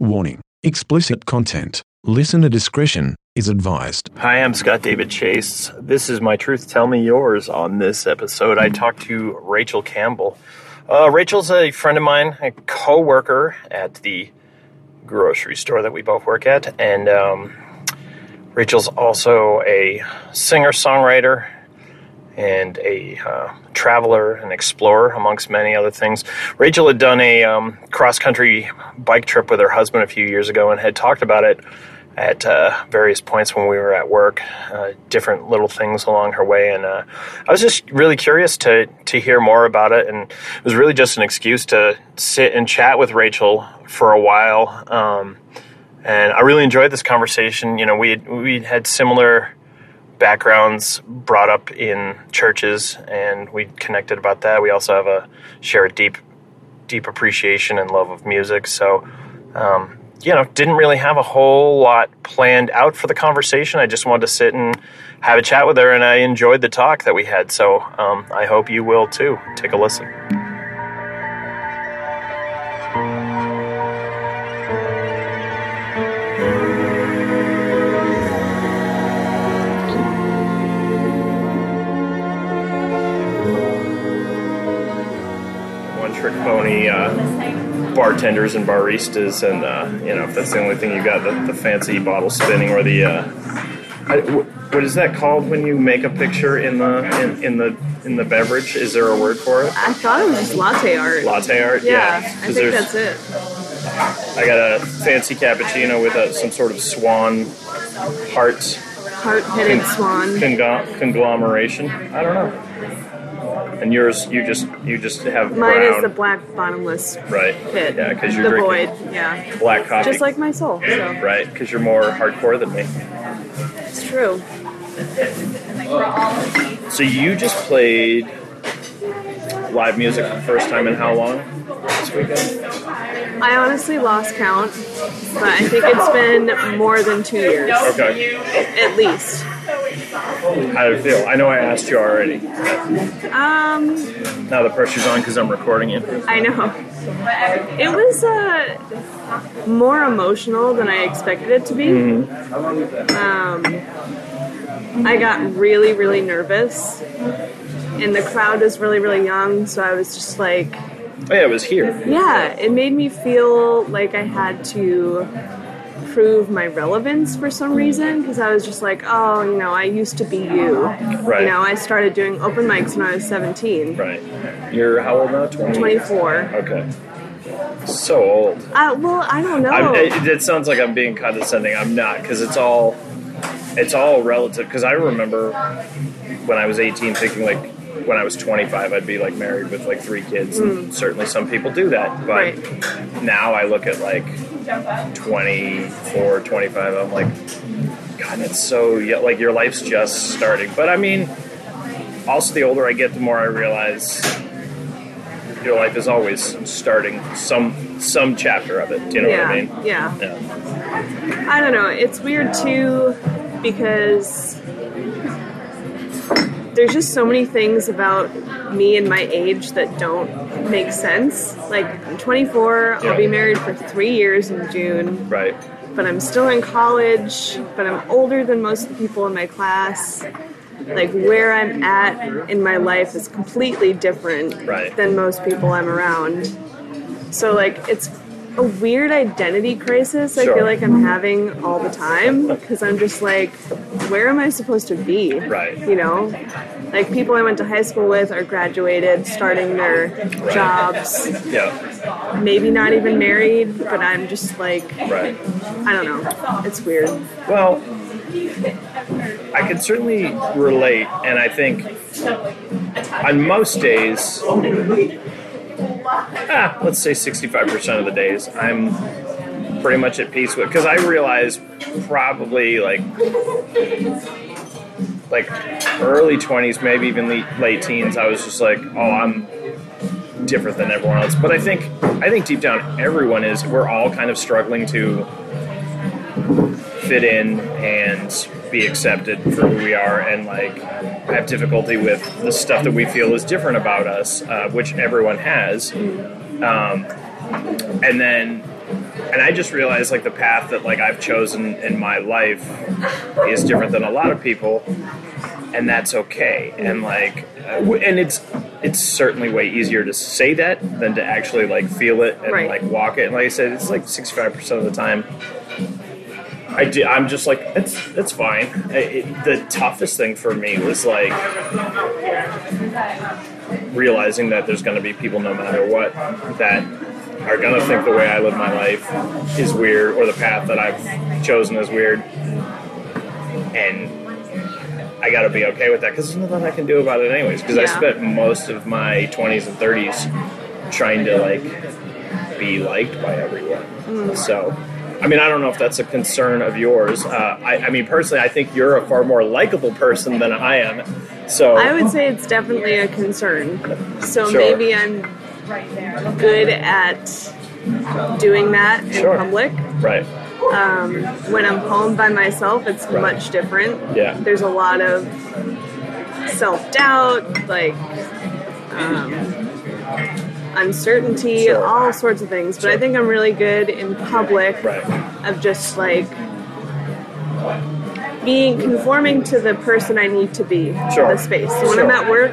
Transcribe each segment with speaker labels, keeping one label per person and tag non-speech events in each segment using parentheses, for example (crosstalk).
Speaker 1: Warning explicit content. Listener discretion is advised.
Speaker 2: Hi, I'm Scott David Chase. This is my truth. Tell me yours. On this episode, I talked to Rachel Campbell. Uh, Rachel's a friend of mine, a co-worker at the grocery store that we both work at, and um, Rachel's also a singer-songwriter and a uh, traveler and explorer, amongst many other things. Rachel had done a um, cross-country bike trip with her husband a few years ago and had talked about it at uh, various points when we were at work, uh, different little things along her way, and uh, I was just really curious to to hear more about it, and it was really just an excuse to sit and chat with Rachel for a while, um, and I really enjoyed this conversation. You know, we we had similar backgrounds brought up in churches, and we connected about that. We also have a share a deep deep appreciation and love of music, so. Um, you know, didn't really have a whole lot planned out for the conversation. I just wanted to sit and have a chat with her, and I enjoyed the talk that we had. So um, I hope you will too. Take a listen. Uh, bartenders and baristas, and uh, you know if that's the only thing you got, the, the fancy bottle spinning or the uh, I, what is that called when you make a picture in the in, in, the in the beverage? Is there a word for it?
Speaker 3: I thought it was just latte art.
Speaker 2: Latte art.
Speaker 3: Yeah,
Speaker 2: yeah
Speaker 3: I think that's it.
Speaker 2: I got a fancy cappuccino with a, some sort of swan heart
Speaker 3: heart-headed con- swan
Speaker 2: conglomeration. I don't know and yours you just you just have
Speaker 3: mine
Speaker 2: brown.
Speaker 3: is the black bottomless
Speaker 2: right
Speaker 3: pit.
Speaker 2: Yeah, because you're
Speaker 3: the
Speaker 2: drinking
Speaker 3: void. Yeah,
Speaker 2: black coffee,
Speaker 3: just like my soul. So.
Speaker 2: Right, because you're more hardcore than me.
Speaker 3: It's true.
Speaker 2: So you just played live music for the first time in how long this weekend?
Speaker 3: I honestly lost count, but I think it's been more than two years.
Speaker 2: Okay.
Speaker 3: At least.
Speaker 2: How did it feel? I know I asked you already.
Speaker 3: Um.
Speaker 2: Now the pressure's on because I'm recording it.
Speaker 3: I know. It was uh, more emotional than I expected it to be.
Speaker 2: Mm-hmm.
Speaker 3: Um, I got really, really nervous, and the crowd was really, really young, so I was just like.
Speaker 2: Oh yeah, it was here.
Speaker 3: Yeah, it made me feel like I had to prove my relevance for some reason because I was just like, oh, you know, I used to be you.
Speaker 2: Right.
Speaker 3: You know, I started doing open mics when I was 17.
Speaker 2: Right. You're how old now? 20?
Speaker 3: 24.
Speaker 2: Okay. So old.
Speaker 3: Uh, well, I don't know.
Speaker 2: I'm, it, it sounds like I'm being condescending. I'm not because it's all it's all relative. Because I remember when I was 18 thinking like when I was 25 I'd be like married with like three kids. And mm. certainly some people do that, but
Speaker 3: Right.
Speaker 2: now I look at like 24, 25. I'm like, God, that's so yeah, like your life's just starting. But I mean, also the older I get, the more I realize your life is always starting some some chapter of it. Do you know
Speaker 3: yeah,
Speaker 2: what I mean?
Speaker 3: yeah.
Speaker 2: Yeah.
Speaker 3: I don't know. It's weird too because there's just so many things about me and my age that don't make sense. Like I'm 24, I'll be married for three years in June,
Speaker 2: Right.
Speaker 3: but I'm still in college, but I'm older than most of the people in my class. Like where I'm at in my life is completely different
Speaker 2: Right.
Speaker 3: than most people I'm around. So like it's a weird identity crisis I
Speaker 2: Sure.
Speaker 3: feel like I'm having all the time because I'm just like, where am I supposed to be?
Speaker 2: Right.
Speaker 3: You know? Like people I went to high school with are graduated, starting their jobs,
Speaker 2: Yeah.
Speaker 3: maybe not even married, but I'm just like,
Speaker 2: Right.
Speaker 3: I don't know. It's weird.
Speaker 2: Well, I can certainly relate, and I think on most days, ah, let's say 65% of the days, I'm pretty much at peace with because I realize probably like like early 20s, maybe even late, late teens, I was just like, oh, I'm different than everyone else. But I think I think deep down everyone is. We're all kind of struggling to fit in and be accepted for who we are, and like have difficulty with the stuff that we feel is different about us, uh, which everyone has. Um, and then and I just realized like the path that like I've chosen in my life is different than a lot of people, and that's okay. And like, uh, and it's it's certainly way easier to say that than to actually like feel it and
Speaker 3: Right.
Speaker 2: like walk it. And like I said, it's like sixty five percent of the time. I do, I'm just like it's it's fine. It, it, the toughest thing for me was like realizing that there's going to be people no matter what that are going to think the way I live my life is weird or the path that I've chosen is weird. And I got to be okay with that because there's nothing I can do about it anyways because I spent most of my 20s and 30s trying to like be liked by everyone.
Speaker 3: Mm.
Speaker 2: So I mean, I don't know if that's a concern of yours. Uh, I, I mean, personally, I think you're a far more likable person than I am. So
Speaker 3: I would say it's definitely a concern. So
Speaker 2: Sure.
Speaker 3: maybe I'm good at doing that in
Speaker 2: Sure.
Speaker 3: public.
Speaker 2: right,
Speaker 3: Um, when I'm home by myself, it's
Speaker 2: Right.
Speaker 3: much different.
Speaker 2: Yeah.
Speaker 3: There's a lot of self doubt, like um, uncertainty,
Speaker 2: Sure.
Speaker 3: all sorts of things. But I think I'm really good in public
Speaker 2: right,
Speaker 3: of just like being conforming to the person I need to be
Speaker 2: Sure.
Speaker 3: in the space. So when
Speaker 2: Sure.
Speaker 3: I'm at work,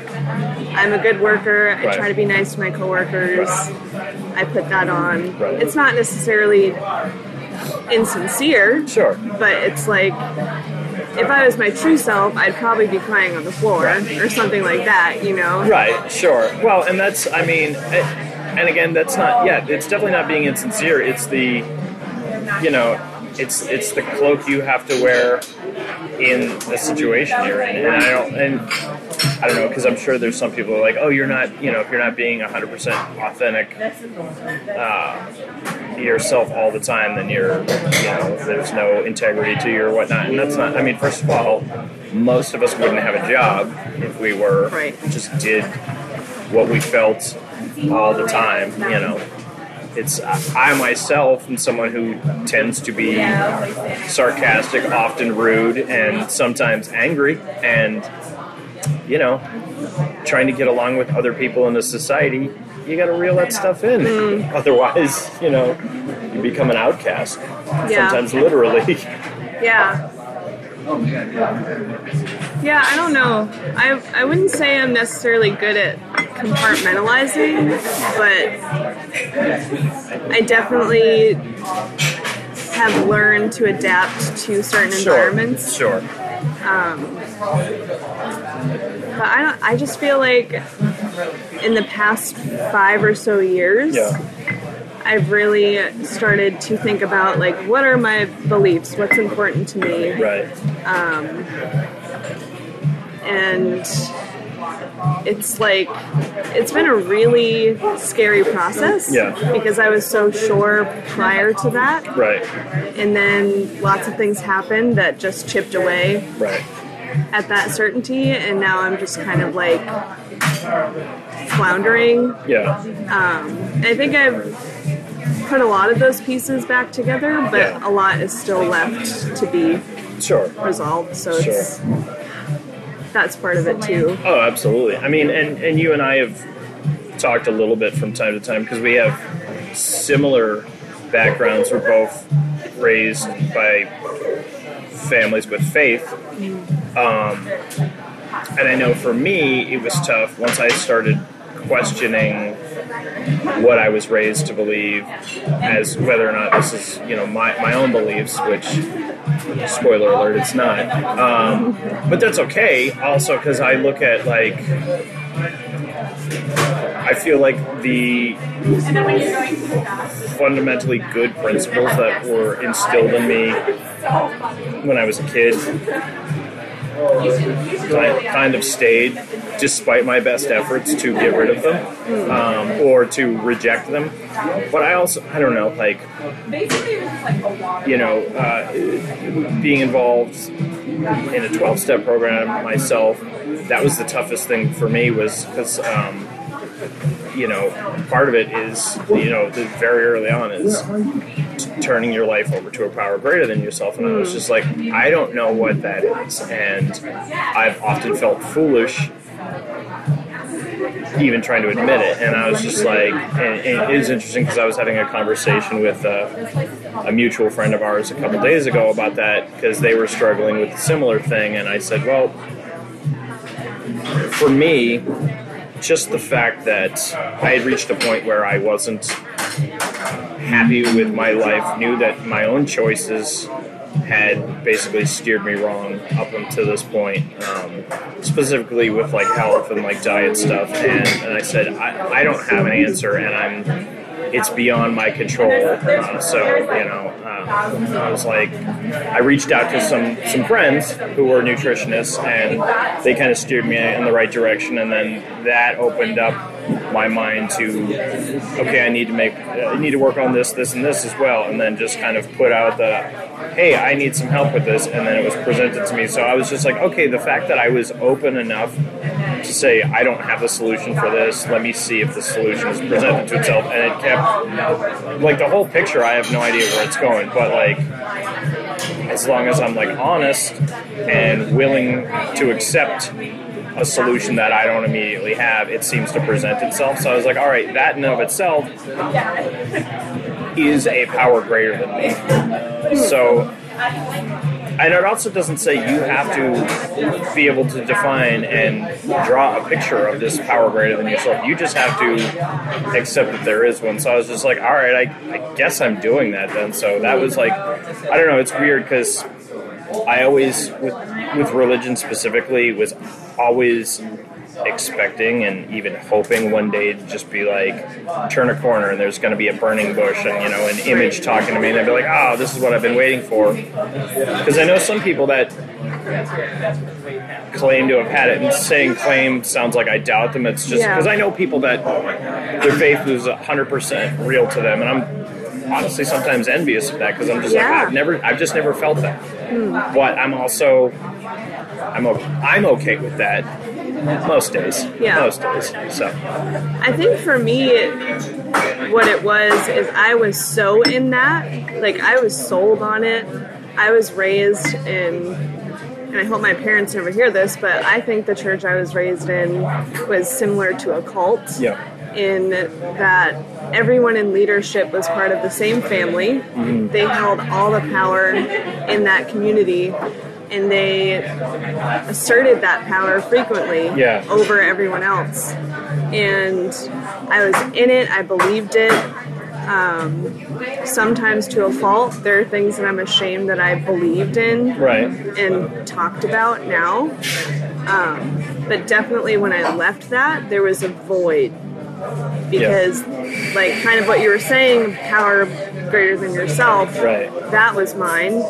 Speaker 3: I'm a good worker. I
Speaker 2: Right.
Speaker 3: try to be nice to my coworkers. I put that on.
Speaker 2: Right.
Speaker 3: It's not necessarily insincere,
Speaker 2: sure,
Speaker 3: but it's like if I was my true self, I'd probably be crying on the floor or something like that, you know?
Speaker 2: right, sure. Well, and that's, I mean, eh, and again, that's not. Yeah, it's definitely not being insincere. It's the, you know, it's it's the cloak you have to wear in the situation you're in, and I don't, and I don't know, because I'm sure there's some people who are like, oh, you're not, you know, if you're not being 100% authentic uh, yourself all the time, then you're, you know, there's no integrity to you or whatnot. And that's not, I mean, first of all, most of us wouldn't have a job if we were
Speaker 3: Right.
Speaker 2: just did what we felt all the time, you know. It's I myself am someone who tends to be sarcastic, often rude, and sometimes angry, and you know, trying to get along with other people in the society, you got to reel that stuff in. Mm. (laughs) Otherwise, you know, you become an outcast.
Speaker 3: Yeah.
Speaker 2: Sometimes literally. (laughs)
Speaker 3: Yeah. Yeah, I don't know. I, I wouldn't say I'm necessarily good at compartmentalizing, but I definitely have learned to adapt to certain environments.
Speaker 2: Sure.
Speaker 3: Um, but I don't. I just feel like in the past five or so years,
Speaker 2: Yeah.
Speaker 3: I've really started to think about like what are my beliefs, what's important to me,
Speaker 2: Right.
Speaker 3: Um, and it's like it's been a really scary process
Speaker 2: Yeah.
Speaker 3: because I was so sure prior to that,
Speaker 2: Right.
Speaker 3: and then lots of things happened that just chipped away
Speaker 2: Right.
Speaker 3: at that certainty, and now I'm just kind of like floundering.
Speaker 2: Yeah.
Speaker 3: Um, I think I've put a lot of those pieces back together, but
Speaker 2: Yeah.
Speaker 3: a lot is still left to be
Speaker 2: Sure.
Speaker 3: resolved. So it's that's part of it too.
Speaker 2: Oh, absolutely. I mean, and, and you and I have talked a little bit from time to time because we have similar backgrounds. We're both raised by families with faith. Um, and I know for me, it was tough once I started questioning what I was raised to believe as whether or not this is, you know, my, my own beliefs, which, spoiler alert, it's not. Um, but that's okay also because I look at like, I feel like the fundamentally good principles that were instilled in me when I was a kid kind, kind of stayed despite my best efforts to get rid of them um, or to reject them. But I also, I don't know, like, you know, uh, being involved in a 12 step program myself, that was the toughest thing for me was because, um, you know, part of it is, you know, the, very early on is t- turning your life over to a power greater than yourself. And I was just like, I don't know what that is. And I've often felt foolish even trying to admit it. And I was just like, and, and it was interesting because I was having a conversation with uh, a mutual friend of ours a couple days ago about that because they were struggling with a similar thing. And I said, well, for me, just the fact that I had reached a point where I wasn't happy with my life, knew that my own choices had basically steered me wrong up until this point, um, specifically with like health and like diet stuff. And, and I said, I, I don't have an answer, and I'm it's beyond my control. Uh, so you know, uh, I was like, I reached out to some some friends who were nutritionists, and they kind of steered me in the right direction. And then that opened up my mind to, okay, I need to make, I need to work on this, this, and this as well. And then just kind of put out the, hey, I need some help with this, and then it was presented to me. So I was just like, okay, the fact that I was open enough to say I don't have a solution for this. Let me see if the solution is presented to itself, and it kept like the whole picture. I have no idea where it's going, but like as long as I'm like honest and willing to accept a solution that I don't immediately have, it seems to present itself. So I was like, all right, that in of itself is a power greater than me. So and it also doesn't say you have to be able to define and draw a picture of this power greater than yourself. You just have to accept that there is one. So I was just like, all right, I, I guess I'm doing that then. So that was like, I don't know, it's weird because I always, with, with religion specifically, was always expecting and even hoping one day to just be like turn a corner and there's going to be a burning bush and you know an image talking to me and I'd be like oh this is what I've been waiting for because I know some people that claim to have had it and saying claim sounds like I doubt them it's just because
Speaker 3: Yeah.
Speaker 2: I know people that their faith was 100% real to them and I'm honestly sometimes envious of that because I'm just
Speaker 3: Yeah.
Speaker 2: like I've never I've just never felt that hmm. but I'm also I'm o- I'm okay with that most days.
Speaker 3: Yeah.
Speaker 2: Most days. So
Speaker 3: I think for me, what it was is I was so in that, like I was sold on it. I was raised in, and I hope my parents never hear this, but I think the church I was raised in was similar to a cult.
Speaker 2: yeah.
Speaker 3: In that everyone in leadership was part of the same family. They held all the power in that community and they asserted that power frequently
Speaker 2: Yeah.
Speaker 3: over everyone else. And I was in it, I believed it. Um, sometimes to a fault. There are things that I'm ashamed that I believed in
Speaker 2: Right.
Speaker 3: and talked about now. Um, but definitely when I left that, there was a void because, like, kind of what you were saying, power greater than yourself.
Speaker 2: Right.
Speaker 3: That was mine.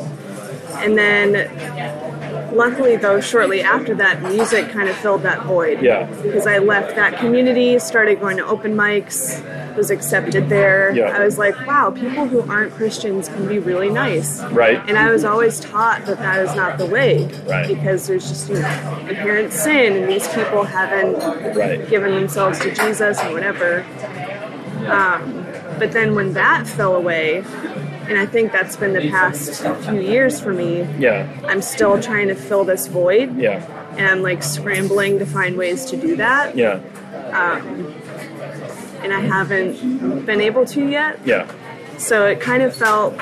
Speaker 3: And then, luckily, though, shortly after that, music kind of filled that void.
Speaker 2: Yeah.
Speaker 3: Because I left that community, started going to open mics, was accepted there.
Speaker 2: Yeah.
Speaker 3: I was like, wow, people who aren't Christians can be really nice.
Speaker 2: Right.
Speaker 3: And I was always taught that that is not the way.
Speaker 2: Right.
Speaker 3: Because there's just you know, inherent sin, and these people haven't
Speaker 2: Right.
Speaker 3: given themselves to Jesus or whatever. Um, but then when that fell away, and I think that's been the past few years for me,
Speaker 2: Yeah.
Speaker 3: I'm still trying to fill this void,
Speaker 2: Yeah.
Speaker 3: and I'm like scrambling to find ways to do that,
Speaker 2: Yeah.
Speaker 3: Um, and I haven't been able to yet.
Speaker 2: Yeah.
Speaker 3: So it kind of felt,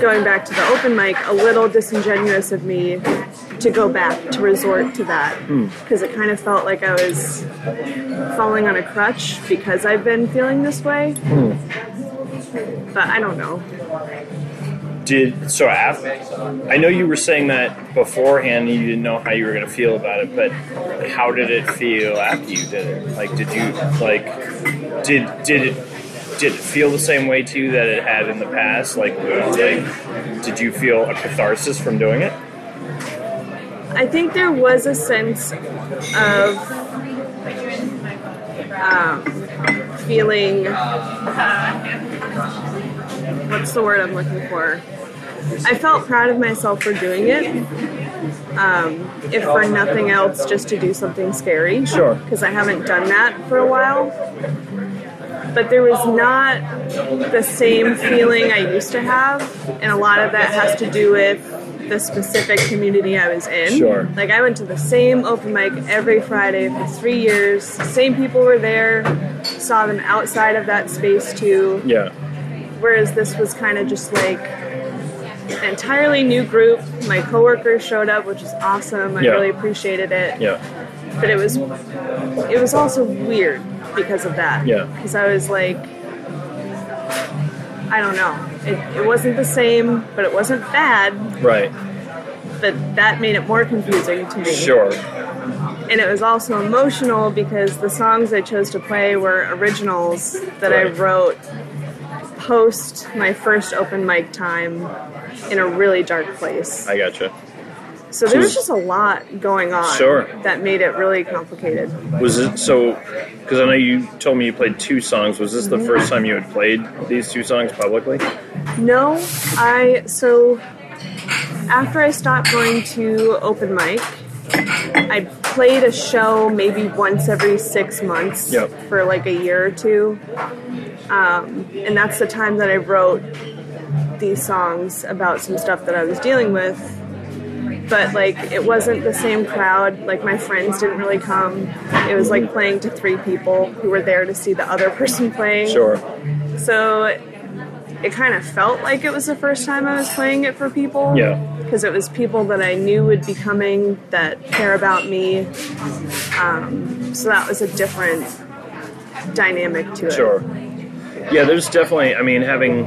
Speaker 3: going back to the open mic, a little disingenuous of me to go back to resort to that hmm. because it kind of felt like I was falling on a crutch because I've been feeling this way. Hmm. But I don't know.
Speaker 2: Did so after I know you were saying that beforehand you didn't know how you were gonna feel about it, but how did it feel after you did it? Like did you like did did it did it feel the same way to you that it had in the past? Like, like did you feel a catharsis from doing it?
Speaker 3: I think there was a sense of um, feeling. What's the word I'm looking for? I felt proud of myself for doing it. Um, if for nothing else, just to do something scary.
Speaker 2: Sure.
Speaker 3: Because I haven't done that for a while. But there was not the same feeling I used to have, and a lot of that has to do with the specific community I was in.
Speaker 2: Sure.
Speaker 3: Like I went to the same open mic every Friday for three years. Same people were there. Saw them outside of that space too.
Speaker 2: Yeah.
Speaker 3: Whereas this was kind of just like an entirely new group. My coworkers showed up, which was awesome. I
Speaker 2: Yeah.
Speaker 3: really appreciated it.
Speaker 2: Yeah.
Speaker 3: But it was it was also weird because of that.
Speaker 2: Yeah.
Speaker 3: Because I was like I don't know. It, it wasn't the same, but it wasn't bad.
Speaker 2: Right.
Speaker 3: But that made it more confusing to me.
Speaker 2: Sure.
Speaker 3: And it was also emotional because the songs I chose to play were originals that I wrote post my first open mic time in a really dark place.
Speaker 2: I gotcha.
Speaker 3: So there was just a lot going on
Speaker 2: Sure.
Speaker 3: that made it really complicated.
Speaker 2: Was it so? Because I know you told me you played two songs. Was this the first time you had played these two songs publicly?
Speaker 3: No, I so after I stopped going to open mic, I played a show maybe once every six months
Speaker 2: Yep.
Speaker 3: for like a year or two, um, and that's the time that I wrote these songs about some stuff that I was dealing with. But like it wasn't the same crowd. Like my friends didn't really come. It was like playing to three people who were there to see the other (laughs) person playing.
Speaker 2: Sure.
Speaker 3: So it kind of felt like it was the first time I was playing it for people.
Speaker 2: Yeah.
Speaker 3: Because it was people that I knew would be coming that care about me. Um, so that was a different dynamic to it.
Speaker 2: Sure. Yeah, there's definitely. I mean, having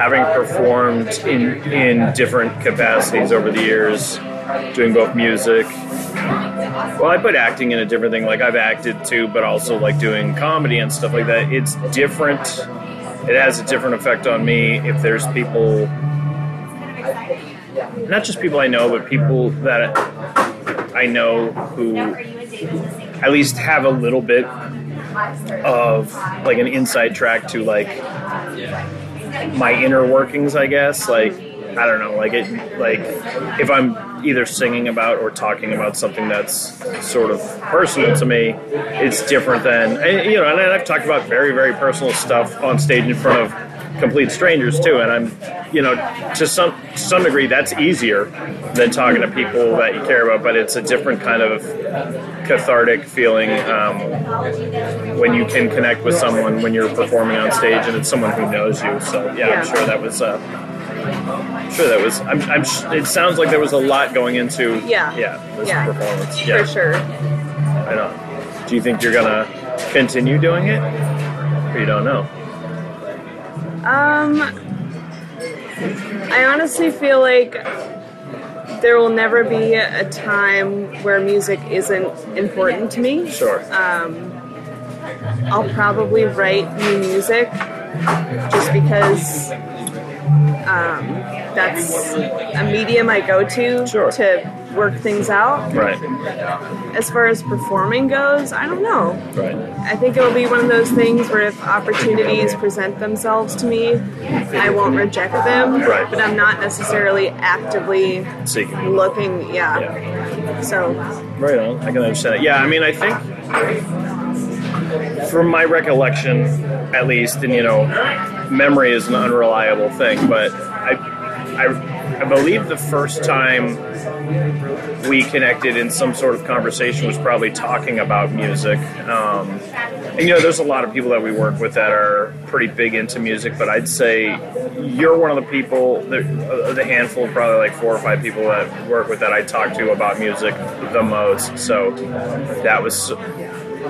Speaker 2: having performed in in different capacities over the years, doing both music. Well, I put acting in a different thing. Like I've acted too, but also like doing comedy and stuff like that. It's different. It has a different effect on me if there's people, not just people I know, but people that I know who at least have a little bit of like an inside track to like my inner workings i guess. Like i don't know like it like if i'm either singing about or talking about something that's sort of personal to me it's different than you know and i've talked about very very personal stuff on stage in front of complete strangers too and i'm you know to some to some degree that's easier than talking to people that you care about but it's a different kind of cathartic feeling um, when you can connect with someone when you're performing on stage and it's someone who knows you. So yeah,
Speaker 3: Yeah.
Speaker 2: I'm sure that was. Uh, I'm sure that was. I'm, I'm. sh- It sounds like there was a lot going into.
Speaker 3: Yeah.
Speaker 2: Yeah. This
Speaker 3: Yeah.
Speaker 2: performance. Yeah.
Speaker 3: For sure.
Speaker 2: I know. Do you think you're gonna continue doing it, or you don't know?
Speaker 3: Um, I honestly feel like there will never be a time where music isn't important to me.
Speaker 2: Sure.
Speaker 3: Um, I'll probably write new music just because um, that's a medium I go to
Speaker 2: Sure.
Speaker 3: to work things out.
Speaker 2: right.
Speaker 3: As far as performing goes, I don't know.
Speaker 2: Right.
Speaker 3: I think it will be one of those things where if opportunities present themselves to me, I won't reject them.
Speaker 2: Right.
Speaker 3: But I'm not necessarily actively
Speaker 2: Seeking.
Speaker 3: looking. Yeah.
Speaker 2: Yeah.
Speaker 3: So
Speaker 2: Right on. I can understand it. Yeah, I mean, I think from my recollection, at least, and you know, memory is an unreliable thing, but I, I, I believe the first time we connected in some sort of conversation was probably talking about music. Um, and you know, there's a lot of people that we work with that are pretty big into music, but I'd say you're one of the people, the, uh, the handful, probably like four or five people that work with that I talk to about music the most. So that was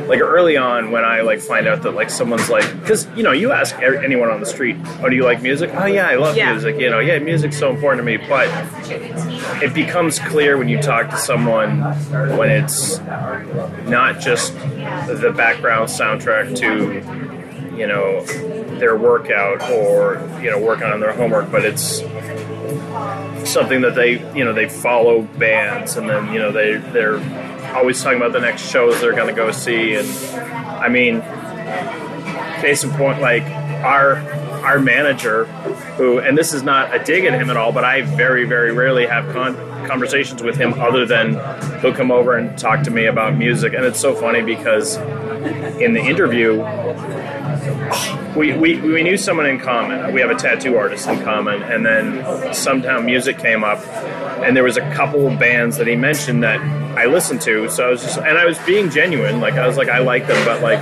Speaker 2: like early on when I like find out that like someone's like, because you know, you ask anyone on the street, "Oh, do you like music?" "Oh yeah, I love
Speaker 3: Yeah.
Speaker 2: music." You know, yeah, music's so important to me, but it becomes clear when you talk to someone when it's not just the background soundtrack to you know their workout or you know working on their homework but it's something that they you know they follow bands and then you know they they're always talking about the next shows they're going to go see and i mean case in point like our our manager who and this is not a dig at him at all but i very very rarely have con- conversations with him other than he'll come over and talk to me about music. And it's so funny because in the interview we, we, we knew someone in common. We have a tattoo artist in common, and then sometime music came up, and there was a couple bands that he mentioned that I listened to. So I was just, and I was being genuine. Like I was like, I like them, but like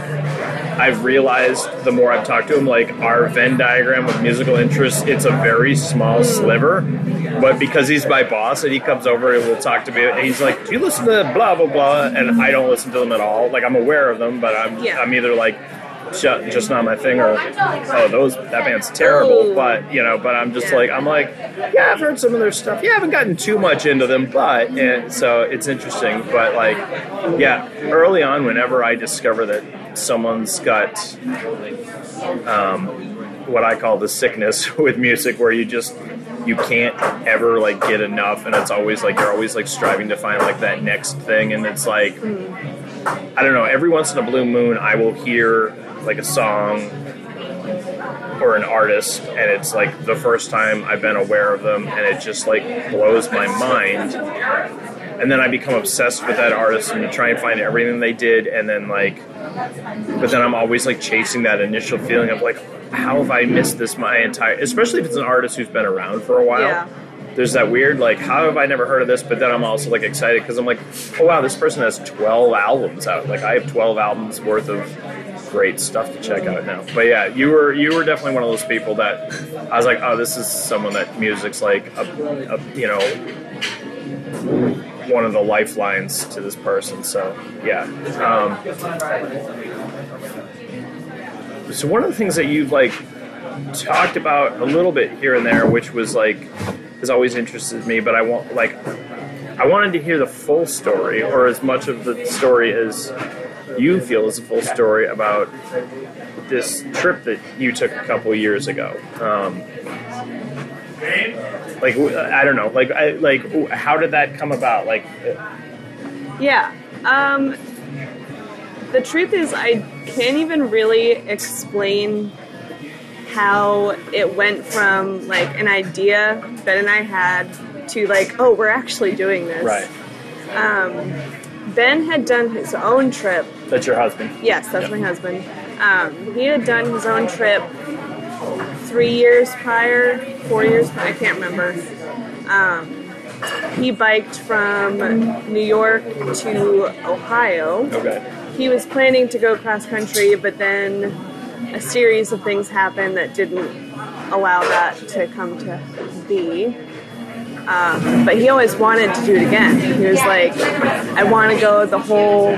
Speaker 2: I've realized the more I've talked to him, like our Venn diagram of musical interests, it's a very small hmm. sliver. But because he's my boss and he comes over and will talk to me, and he's like, "Do you listen to blah blah blah?" And I don't listen to them at all. Like I'm aware of them, but I'm
Speaker 3: Yeah.
Speaker 2: I'm either like just not my thing or oh those that band's terrible. But you know, but I'm just like I'm like yeah, I've heard some of their stuff. Yeah, I haven't gotten too much into them, but and so it's interesting. But like yeah, early on, whenever I discover that someone's got um, what I call the sickness (laughs) with music, where you just you can't ever like get enough, and it's always like you're always like striving to find like that next thing, and it's like I don't know. Every once in a blue moon, I will hear like a song or an artist, and it's like the first time I've been aware of them, and it just like blows my mind. And then I become obsessed with that artist and try and find everything they did, and then like, but then I'm always like chasing that initial feeling of like, how have I missed this my entire? Especially if it's an artist who's been around for a while
Speaker 3: Yeah.
Speaker 2: there's that weird like how have i never heard of this but then i'm also like excited because i'm like oh wow this person has 12 albums out like i have 12 albums worth of great stuff to check out now. But yeah you were you were definitely one of those people that i was like oh this is someone that music's like a, a you know one of the lifelines to this person so yeah. Um, so one of the things that you've like talked about a little bit here and there, which was like has always interested me, but I want like I wanted to hear the full story or as much of the story as you feel is a full story about this trip that you took a couple years ago. Um, like I don't know, like I like how did that come about? Like
Speaker 3: Yeah. Um, the truth is, I can't even really explain how it went from like an idea Ben and I had to like, oh, we're actually doing this.
Speaker 2: right,
Speaker 3: Ben had done his own trip.
Speaker 2: that's your husband.
Speaker 3: Yes, that's my husband. Um, he had done his own trip three years prior, four years. I can't remember. Um, he biked from New York to Ohio.
Speaker 2: Okay,
Speaker 3: He was planning to go cross country, but then a series of things happened that didn't allow that to come to be. Um, but he always wanted to do it again. He was like, I want to go the whole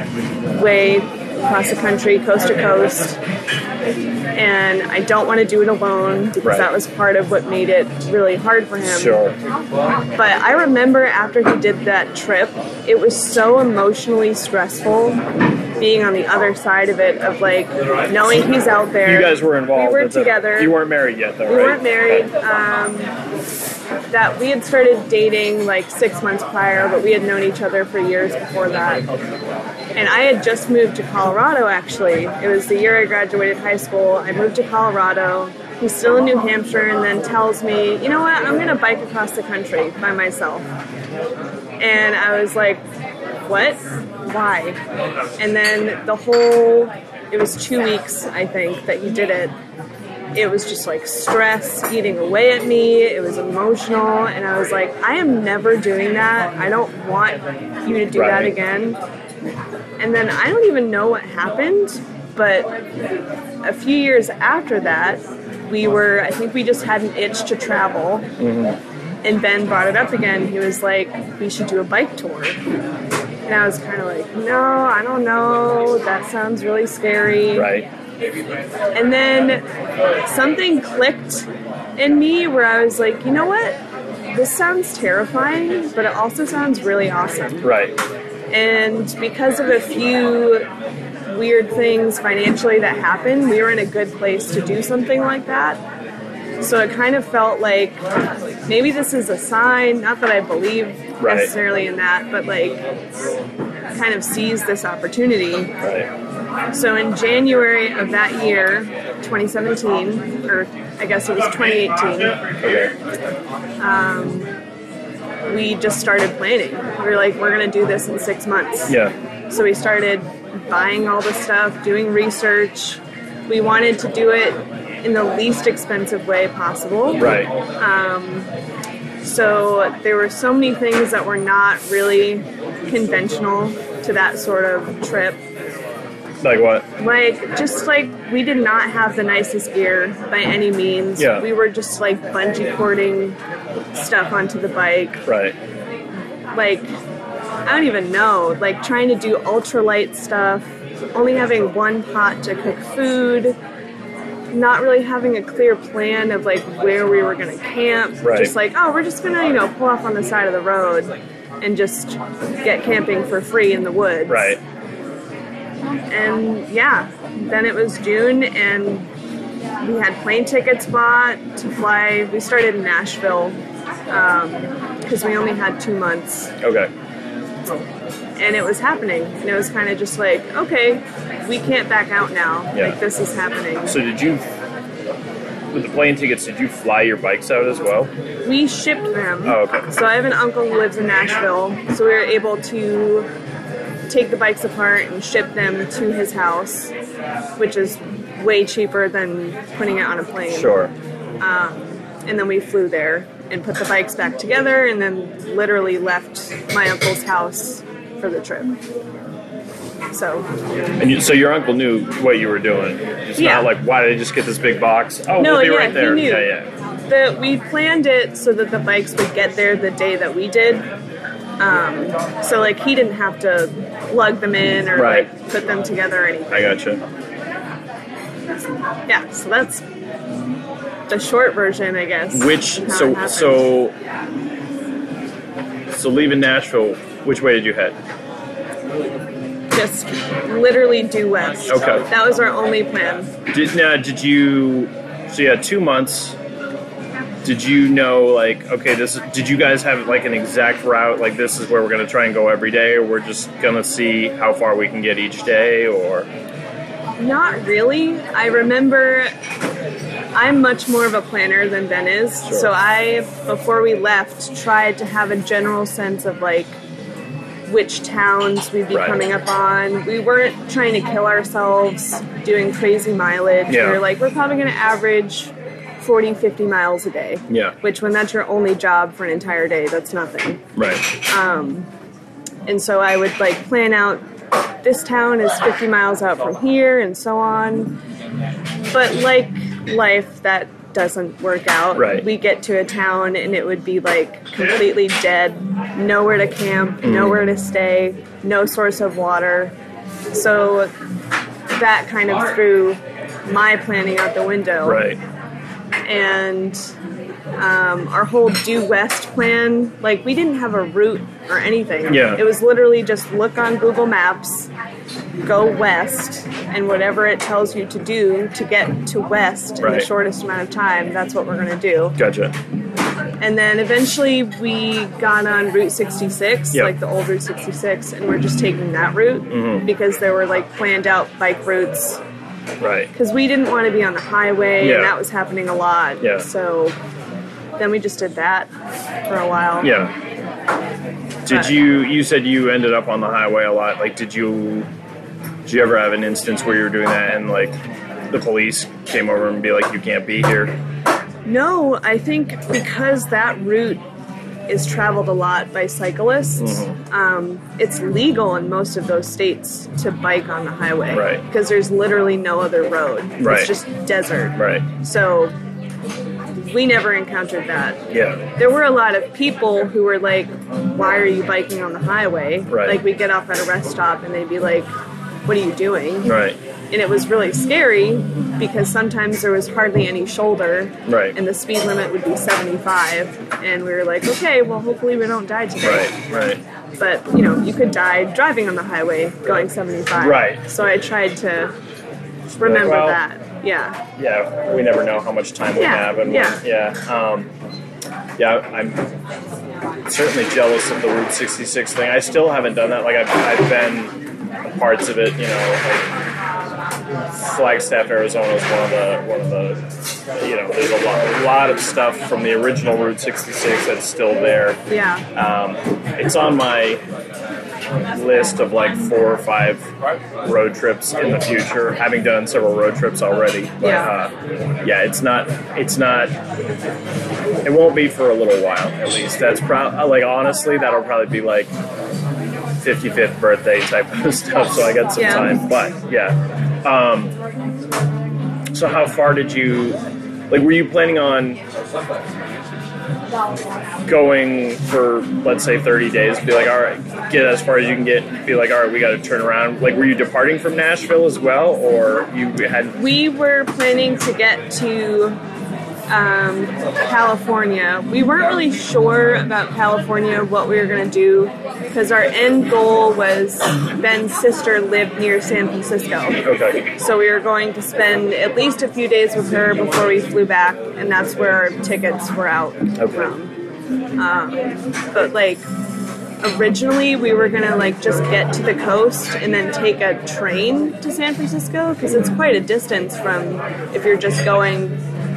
Speaker 3: way across the country, coast to coast. And I don't want to do it alone because
Speaker 2: Right.
Speaker 3: that was part of what made it really hard for him.
Speaker 2: sure.
Speaker 3: But I remember after he did that trip, it was so emotionally stressful being on the other side of it, of like knowing he's out there.
Speaker 2: You guys were involved.
Speaker 3: We were
Speaker 2: at the-
Speaker 3: together.
Speaker 2: You weren't married yet, though,
Speaker 3: We
Speaker 2: right?
Speaker 3: weren't married. Um, that we had started dating like six months prior, but we had known each other for years before that. And I had just moved to Colorado actually. It was the year I graduated high school. I moved to Colorado. He's still in New Hampshire and then tells me, you know what, I'm gonna bike across the country by myself. And I was like, what? Why? And then the whole, it was two weeks, I think, that he did it it was just like stress eating away at me. It was emotional. And I was like, I am never doing that. I don't want you to do that again. And then I don't even know what happened, but a few years after that, we were, I think we just had an itch to travel. Mm-hmm. And Ben brought it up again. He was like, we should do a bike tour. And I was kind of like, no, I don't know. That sounds really scary.
Speaker 2: Right.
Speaker 3: And then something clicked in me where I was like, you know what? This sounds terrifying, but it also sounds really awesome.
Speaker 2: Right.
Speaker 3: And because of a few weird things financially that happened, we were in a good place to do something like that. So it kind of felt like maybe this is a sign, not that I believe
Speaker 2: Right.
Speaker 3: necessarily in that, but like kind of seize this opportunity.
Speaker 2: Right.
Speaker 3: So in January of that year, 2017, or I guess it was 2018,
Speaker 2: Okay.
Speaker 3: Um, we just started planning. We were like, we're going to do this in six months.
Speaker 2: Yeah.
Speaker 3: So we started buying all the stuff, doing research, we wanted to do it in the least expensive way possible.
Speaker 2: Right.
Speaker 3: Um, so there were so many things that were not really conventional to that sort of trip.
Speaker 2: Like what?
Speaker 3: Like, just like we did not have the nicest gear by any means.
Speaker 2: Yeah.
Speaker 3: We were just like bungee cording stuff onto the bike.
Speaker 2: Right.
Speaker 3: Like, I don't even know. Like, trying to do ultralight stuff, only having one pot to cook food, not really having a clear plan of like where we were going to camp.
Speaker 2: Right.
Speaker 3: Just like, oh, we're just going to, you know, pull off on the side of the road and just get camping for free in the woods.
Speaker 2: Right.
Speaker 3: And yeah, then it was June and we had plane tickets bought to fly. We started in Nashville um, because we only had two months
Speaker 2: Okay.
Speaker 3: And it was happening. And it was kind of just like, okay, we can't back out now.
Speaker 2: Yeah.
Speaker 3: Like, this is happening.
Speaker 2: So did you, with the plane tickets, did you fly your bikes out as well?
Speaker 3: We shipped them.
Speaker 2: Oh, okay.
Speaker 3: So I have an uncle who lives in Nashville, so we were able to take the bikes apart and ship them to his house, which is way cheaper than putting it on a plane.
Speaker 2: Sure.
Speaker 3: Um, and then we flew there and put the bikes back together and then literally left my uncle's house for the trip. So,
Speaker 2: And you, so your uncle knew what you were doing. It's
Speaker 3: Yeah.
Speaker 2: not like, why did I just get this big box? Oh,
Speaker 3: No,
Speaker 2: we'll be
Speaker 3: yeah,
Speaker 2: right there.
Speaker 3: he knew.
Speaker 2: Yeah, yeah.
Speaker 3: the, we planned it so that the bikes would get there the day that we did. Um, so like he didn't have to lug them in or
Speaker 2: Right.
Speaker 3: like put them together or anything.
Speaker 2: I gotcha.
Speaker 3: Yeah, so that's the short version, I guess.
Speaker 2: Which
Speaker 3: of how it
Speaker 2: so so so leaving Nashville, which way did you head?
Speaker 3: just literally due west.
Speaker 2: Okay.
Speaker 3: that was our only plan.
Speaker 2: Did now did you so yeah, two months. Did you know like okay this did you guys have like an exact route like this is where we're gonna try and go every day or we're just gonna see how far we can get each day or
Speaker 3: Not really. I remember I'm much more of a planner than Ben is.
Speaker 2: Sure.
Speaker 3: So I, before we left, tried to have a general sense of like which towns we'd be
Speaker 2: Right.
Speaker 3: coming up on. We weren't trying to kill ourselves doing crazy mileage.
Speaker 2: Yeah.
Speaker 3: We were like, we're probably going to average 40, 50 miles a day.
Speaker 2: Yeah.
Speaker 3: Which, when that's your only job for an entire day, that's nothing.
Speaker 2: right Um,
Speaker 3: And so I would like plan out this town is 50 miles out from here and so on. But like life, that doesn't work out.
Speaker 2: Right.
Speaker 3: We get to a town and it would be like completely dead, nowhere to camp, mm. nowhere to stay, no source of water. So that kind of threw my planning out the window
Speaker 2: right
Speaker 3: and um, our whole due west plan like we didn't have a route or anything
Speaker 2: Yeah.
Speaker 3: it was literally just look on google maps go west and whatever it tells you to do to get to west in the shortest amount of time that's what we're going to do
Speaker 2: gotcha
Speaker 3: and then eventually we got on route 66
Speaker 2: Yep.
Speaker 3: like the old route 66 and we're just taking that route
Speaker 2: Mm-hmm.
Speaker 3: because there were like planned out bike routes
Speaker 2: right
Speaker 3: because we didn't want to be on the highway
Speaker 2: Yeah.
Speaker 3: and that was happening a lot.
Speaker 2: Yeah.
Speaker 3: So then we just did that for a while.
Speaker 2: Yeah. Did
Speaker 3: But-
Speaker 2: you? You said you ended up on the highway a lot. Like, did you? Did you ever have an instance where you were doing that and like the police came over and be like, "You can't be here"?
Speaker 3: No, I think because that route is traveled a lot by cyclists,
Speaker 2: Mm-hmm.
Speaker 3: um, it's legal in most of those states to bike on the highway.
Speaker 2: Right.
Speaker 3: Because there's literally no other road.
Speaker 2: Right.
Speaker 3: It's just desert.
Speaker 2: Right.
Speaker 3: So we never encountered that.
Speaker 2: Yeah.
Speaker 3: there were a lot of people who were like, "Why are you biking on the highway?"
Speaker 2: Right.
Speaker 3: Like we get off at a rest stop and they'd be like, "What are you doing?"
Speaker 2: Right.
Speaker 3: And it was really scary because sometimes there was hardly any shoulder,
Speaker 2: Right.
Speaker 3: and the speed limit would be 75, and we were like, "Okay, well, hopefully we don't die today."
Speaker 2: Right. Right.
Speaker 3: But you know, you could die driving on the highway going 75.
Speaker 2: Right.
Speaker 3: So I tried to remember
Speaker 2: well,
Speaker 3: that. Yeah.
Speaker 2: Yeah. We never know how much time we
Speaker 3: Yeah,
Speaker 2: have, and
Speaker 3: yeah.
Speaker 2: yeah. Um, yeah. I'm certainly jealous of the Route 66 thing. I still haven't done that. Like I've, I've been parts of it. You know, like Flagstaff, Arizona is one of the one of the. You know, there's a lot, a lot of stuff from the original Route 66 that's still there.
Speaker 3: Yeah.
Speaker 2: Um, it's on my list of like four or five road trips in the future, having done several road trips already. But
Speaker 3: Yeah.
Speaker 2: uh, yeah, it's not. It's not. It won't be for a little while, at least. That's probably like honestly, that'll probably be like 55th birthday type of (laughs) stuff. So I got some
Speaker 3: Yeah.
Speaker 2: time. But yeah. Um, so how far did you? Like, were you planning on going for let's say 30 days be like all right get as far as you can get be like all right we got to turn around. Like were you departing from nashville as well or you had
Speaker 3: We were planning to get to um, California. We weren't really sure about California, what we were going to do, because our end goal was Ben's sister lived near San Francisco.
Speaker 2: okay
Speaker 3: So we were going to spend at least a few days with her before we flew back, and that's where our tickets were out from. Um, but like originally, we were gonna like just get to the coast and then take a train to San Francisco because it's quite a distance from if you're just going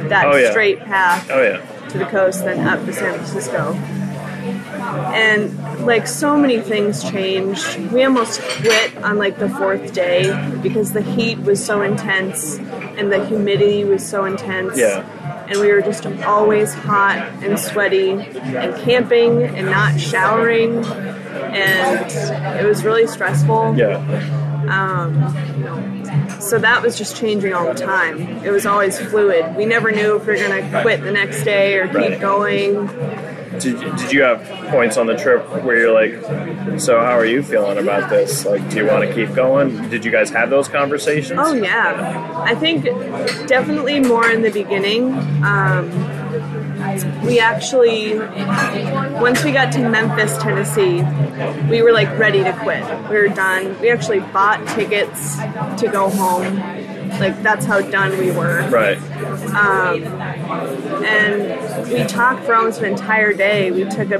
Speaker 3: that
Speaker 2: Oh, yeah.
Speaker 3: straight path
Speaker 2: oh yeah
Speaker 3: to the coast, then up to San Francisco. And like so many things changed. We almost quit on like the fourth day because the heat was so intense and the humidity was so intense.
Speaker 2: Yeah.
Speaker 3: And we were just always hot and sweaty and camping and not showering. And it was really stressful.
Speaker 2: yeah um,
Speaker 3: So that was just changing all the time. It was always fluid. We never knew if we were going to quit the next day or keep going.
Speaker 2: did, did you have points on the trip where you're like so how are you feeling about this like do you want to keep going did you guys have those conversations
Speaker 3: Oh yeah, I think definitely more in the beginning. Um, we actually, once we got to Memphis, Tennessee, we were like ready to quit. We were done. We actually bought tickets to go home. Like that's how done we were.
Speaker 2: right um,
Speaker 3: And we talked for almost an entire day. We took a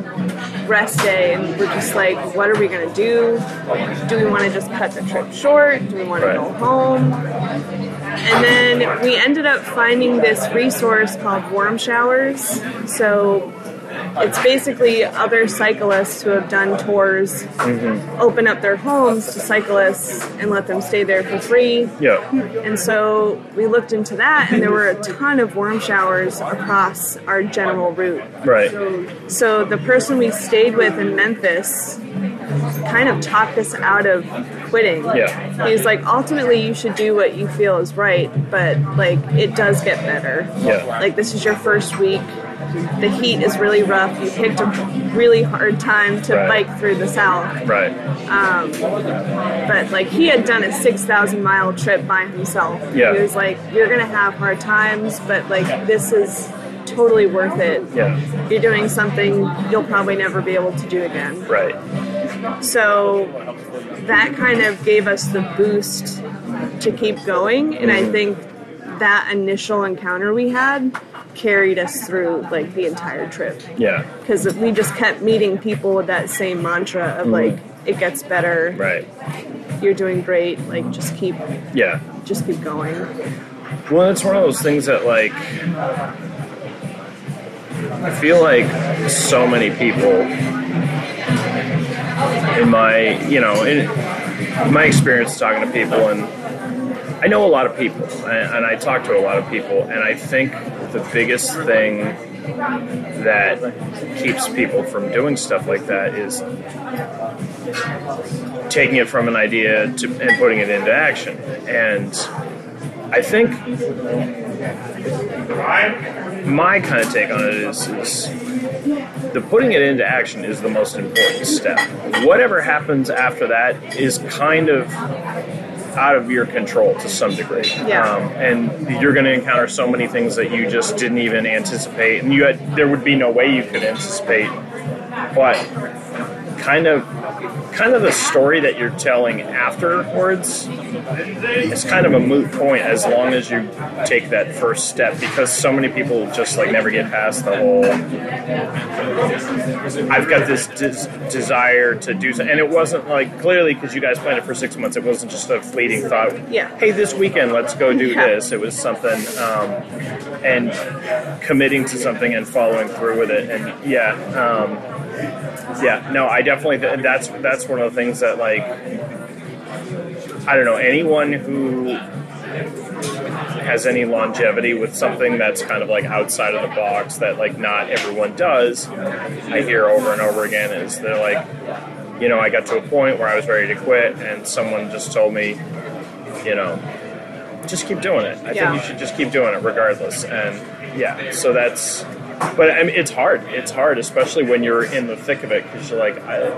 Speaker 3: rest day and we're just like, what are we gonna do? Do we want to just cut the trip short? Do we want
Speaker 2: Right.
Speaker 3: to go home? And then we ended up finding this resource called Warm Showers. So it's basically other cyclists who have done tours mm-hmm. open up their homes to cyclists and let them stay there for free.
Speaker 2: yeah
Speaker 3: And so we looked into that, and there were a ton of warm showers across our general route.
Speaker 2: right
Speaker 3: So the person we stayed with in Memphis kind of talked us out of quitting.
Speaker 2: Yeah.
Speaker 3: He's like, ultimately, you should do what you feel is right, but like, it does get better.
Speaker 2: Yeah.
Speaker 3: Like, this is your first week. The heat is really rough. You picked a really hard time to
Speaker 2: Right.
Speaker 3: bike through the South.
Speaker 2: right um,
Speaker 3: But like he had done a six thousand mile trip by himself.
Speaker 2: Yeah.
Speaker 3: He was like, You're gonna have hard times, but like this is totally worth it.
Speaker 2: yeah
Speaker 3: You're doing something you'll probably never be able to do again.
Speaker 2: right
Speaker 3: So that kind of gave us the boost to keep going and I think that initial encounter we had carried us through like the entire trip.
Speaker 2: Yeah.
Speaker 3: Because we just kept meeting people with that same mantra of mm-hmm. like it gets better.
Speaker 2: Right.
Speaker 3: You're doing great. Like just keep
Speaker 2: yeah.
Speaker 3: just keep going.
Speaker 2: Well, it's one of those things that, like, I feel like so many people in my, you know, in, my experience talking to people, and I know a lot of people, and, and I talk to a lot of people, and I think the biggest thing that keeps people from doing stuff like that is taking it from an idea to, and putting it into action. And I think my kind of take on it is, is the putting it into action is the most important step. Whatever happens after that is kind of out of your control to some degree.
Speaker 3: Yeah.
Speaker 2: Um, and you're going to encounter so many things that you just didn't even anticipate, and you had there would be no way you could anticipate. But kind of kind of the story that you're telling afterwards is kind of a moot point as long as you take that first step because so many people just like never get past the whole I've got this des- desire to do something and it wasn't like clearly because you guys planned it for six months it wasn't just a fleeting thought
Speaker 3: Yeah.
Speaker 2: hey this weekend let's go do
Speaker 3: Yeah.
Speaker 2: this it was something um, and committing to something and following through with it and yeah um, Yeah, no, I definitely th- that's that's one of the things that like I don't know anyone who has any longevity with something that's kind of like outside of the box that like not everyone does. I hear over and over again is they're like, you know, I got to a point where I was ready to quit, and someone just told me, you know, just keep doing it. I
Speaker 3: Yeah.
Speaker 2: think you should just keep doing it regardless. And yeah, so that's. But I mean, it's hard. It's hard, especially when you're in the thick of it, because you're like, I,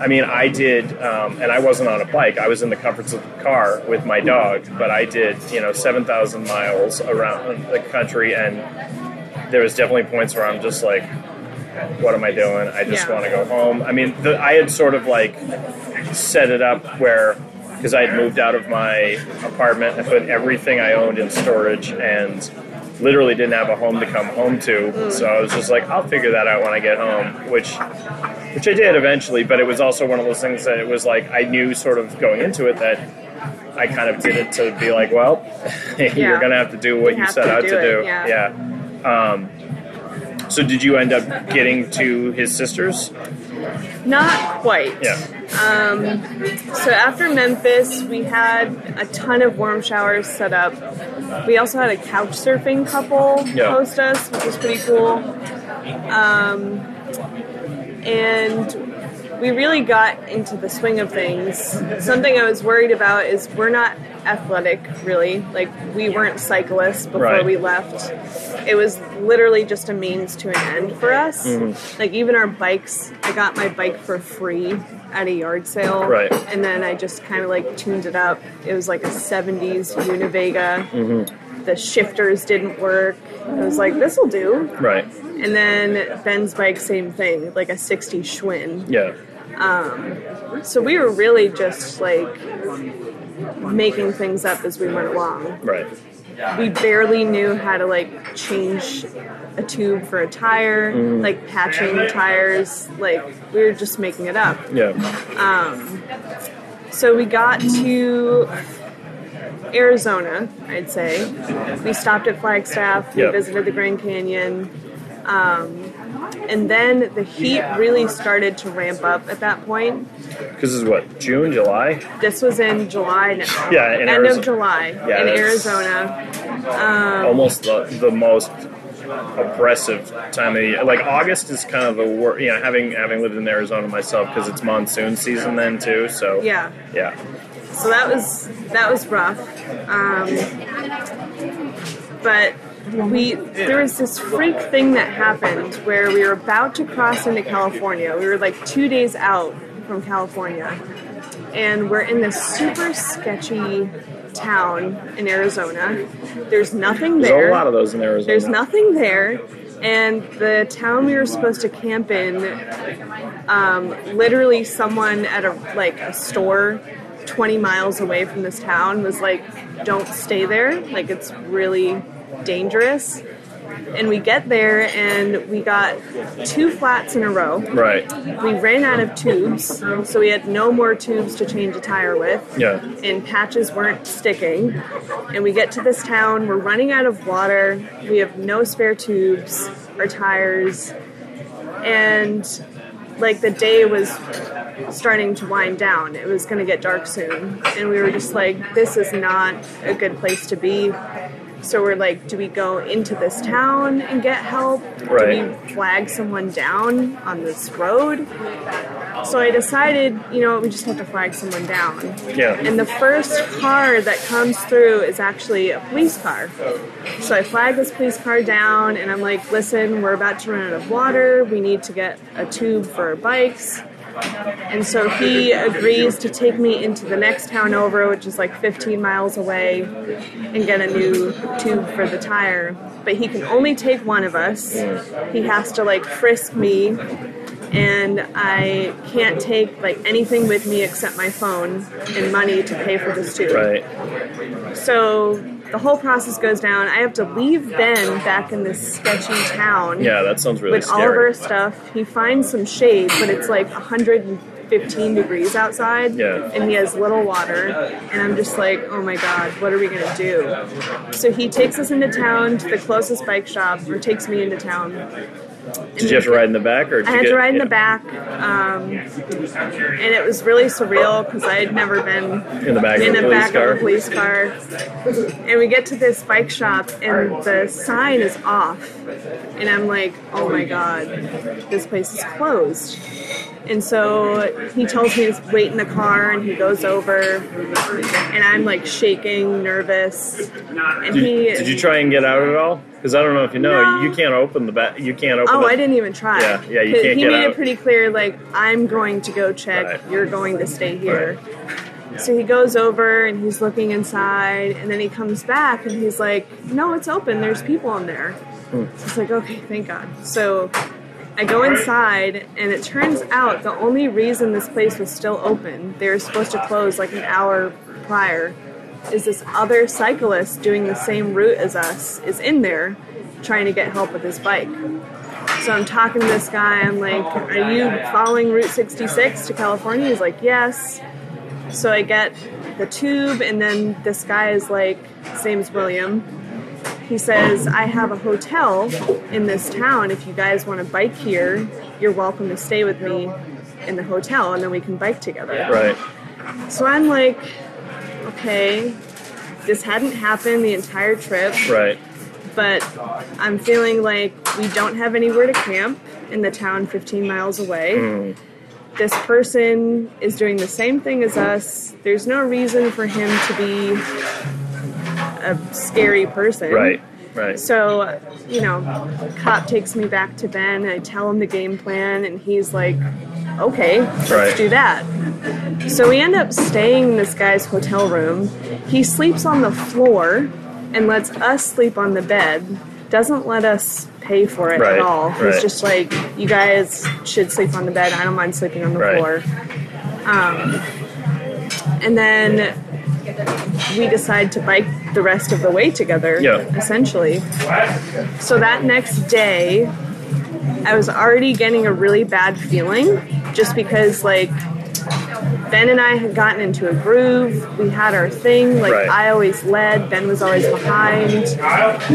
Speaker 2: I mean, I did, um, and I wasn't on a bike. I was in the comforts of the car with my dog, but I did, you know, seven thousand miles around the country, and there was definitely points where I'm just like, what am I doing? I just
Speaker 3: Yeah.
Speaker 2: want to go home. I mean, the, I had sort of like set it up where because I had moved out of my apartment, I put everything I owned in storage and literally didn't have a home to come home to. So I was just like, I'll figure that out when I get home, which which I did eventually. But it was also one of those things that it was like I knew sort of going into it that I kind of did it to be like, well, (laughs)
Speaker 3: Yeah.
Speaker 2: you're gonna have to do what
Speaker 3: You
Speaker 2: you set
Speaker 3: to
Speaker 2: out
Speaker 3: do
Speaker 2: to
Speaker 3: it,
Speaker 2: do.
Speaker 3: yeah.
Speaker 2: Um, so did you end up getting to his sisters?
Speaker 3: Not quite.
Speaker 2: Yeah.
Speaker 3: So after Memphis, we had a ton of warm showers set up. We also had a couch surfing couple
Speaker 2: Yeah.
Speaker 3: host us, which was pretty cool. Um, and we really got into the swing of things. Something I was worried about is we're not athletic, really. Like, we weren't cyclists before
Speaker 2: Right.
Speaker 3: we left. It was literally just a means to an end for us.
Speaker 2: Mm-hmm.
Speaker 3: Like, even our bikes, I got my bike for free at a yard sale.
Speaker 2: Right.
Speaker 3: And then I just kind of like tuned it up. It was like a 70s Univega.
Speaker 2: Mm-hmm.
Speaker 3: The shifters didn't work. I was like, this will do.
Speaker 2: Right.
Speaker 3: And then Ben's bike, same thing, like a 60 Schwinn.
Speaker 2: Yeah.
Speaker 3: So we were really just like making things up as we went along.
Speaker 2: Right.
Speaker 3: We barely knew how to like change a tube for a tire, like patching tires. Like we were just making it up.
Speaker 2: Yeah.
Speaker 3: Um, So we got to Arizona, I'd say. We stopped at Flagstaff, we
Speaker 2: Yep.
Speaker 3: visited the Grand Canyon. Um, and then the heat really started to ramp up at that point.
Speaker 2: Because this is what June, July.
Speaker 3: This was in July now.
Speaker 2: Yeah, in
Speaker 3: End of July
Speaker 2: Yeah,
Speaker 3: in Arizona.
Speaker 2: Almost the, the most oppressive time of the year. Like August is kind of a wor You know, having having lived in Arizona myself because it's monsoon season then too. So
Speaker 3: Yeah.
Speaker 2: yeah.
Speaker 3: So that was that was rough. Um, but we there was this freak thing that happened where we were about to cross into California. We were like two days out from California, and we're in this super sketchy town in Arizona. There's nothing there.
Speaker 2: There's
Speaker 3: there.
Speaker 2: a lot of those in Arizona.
Speaker 3: There's nothing there. And the town we were supposed to camp in, um, literally someone at a like a store 20 miles away from this town was like, "Don't stay there. Like it's really dangerous." And we get there and we got two flats in a row.
Speaker 2: Right.
Speaker 3: We ran out of tubes, so we had no more tubes to change a tire with
Speaker 2: Yeah.
Speaker 3: and patches weren't sticking. And we get to this town, we're running out of water, we have no spare tubes or tires, and like the day was starting to wind down. It was going to get dark soon. And we were just like, this is not a good place to be. So we're like, do we go into this town and get help?
Speaker 2: Right.
Speaker 3: Do we flag someone down on this road? So I decided, you know, we just have to flag someone down.
Speaker 2: Yeah.
Speaker 3: And the first car that comes through is actually a police car. So I flag this police car down and I'm like, listen, we're about to run out of water. We need to get a tube for our bikes. And so he agrees to take me into the next town over, which is like 15 miles away, and get a new tube for the tire. But he can only take one of us. He has to like frisk me, and I can't take like anything with me except my phone and money to pay for this tube.
Speaker 2: Right.
Speaker 3: So the whole process goes down. I have to leave Ben back in this sketchy town
Speaker 2: Yeah, that sounds really
Speaker 3: with all of our stuff. He finds some shade, but it's like 115 degrees outside,
Speaker 2: Yeah.
Speaker 3: and he has little water. And I'm just like, oh my god, what are we gonna do? So he takes us into town to the closest bike shop, or takes me into town,
Speaker 2: Did you have to ride in the back, or did
Speaker 3: I had
Speaker 2: get,
Speaker 3: to ride in
Speaker 2: yeah,
Speaker 3: the back, um, and it was really surreal because I had never been
Speaker 2: in the back
Speaker 3: in
Speaker 2: of the
Speaker 3: back of a police car. And we get to this bike shop, and the sign is off. And I'm like, oh my god, this place is closed. And so he tells me to wait in the car, and he goes over, and I'm like shaking, nervous. And
Speaker 2: Did,
Speaker 3: he,
Speaker 2: did you try and get out at all? Because I don't know if you know,
Speaker 3: No.
Speaker 2: you can't open the back. You can't open.
Speaker 3: Oh,
Speaker 2: the,
Speaker 3: I didn't even try.
Speaker 2: Yeah, yeah, you can't
Speaker 3: He made
Speaker 2: out.
Speaker 3: it pretty clear, like, I'm going to go check.
Speaker 2: Right.
Speaker 3: You're going to stay here. So he goes over and he's looking inside, and then he comes back and he's like, "No, it's open. There's people in there."
Speaker 2: Hmm.
Speaker 3: So it's like, okay, thank God. So I go inside, and it turns out the only reason this place was still open, they were supposed to close like an hour prior, is this other cyclist doing the same route as us is in there trying to get help with his bike. So I'm talking to this guy. I'm like, "Are you following Route 66 to California?" He's like, "Yes." So I get the tube, and then this guy is like, his name's William. He says, I have a hotel in this town. If you guys want to bike here, you're welcome to stay with me in the hotel, and then we can bike together.
Speaker 2: Right.
Speaker 3: So I'm like, okay, this hadn't happened the entire trip,
Speaker 2: Right.
Speaker 3: but I'm feeling like we don't have anywhere to camp in the town 15 miles away. Hmm. This person is doing the same thing as us. There's no reason for him to be a scary person.
Speaker 2: Right. Right.
Speaker 3: So, you know, cop takes me back to Ben. I tell him the game plan, and he's like, "Okay, let's
Speaker 2: Right.
Speaker 3: do that." So we end up staying in this guy's hotel room. He sleeps on the floor and lets us sleep on the bed. Doesn't let us pay for it
Speaker 2: Right,
Speaker 3: at all. He's just like, "You guys should sleep on the bed. I don't mind sleeping on the
Speaker 2: Right.
Speaker 3: floor." Um, and then we decide to bike the rest of the way together,
Speaker 2: Yeah.
Speaker 3: essentially. So that next day, I was already getting a really bad feeling just because, like, Ben and I had gotten into a groove. We had our thing. Like,
Speaker 2: Right.
Speaker 3: I always led, Ben was always behind.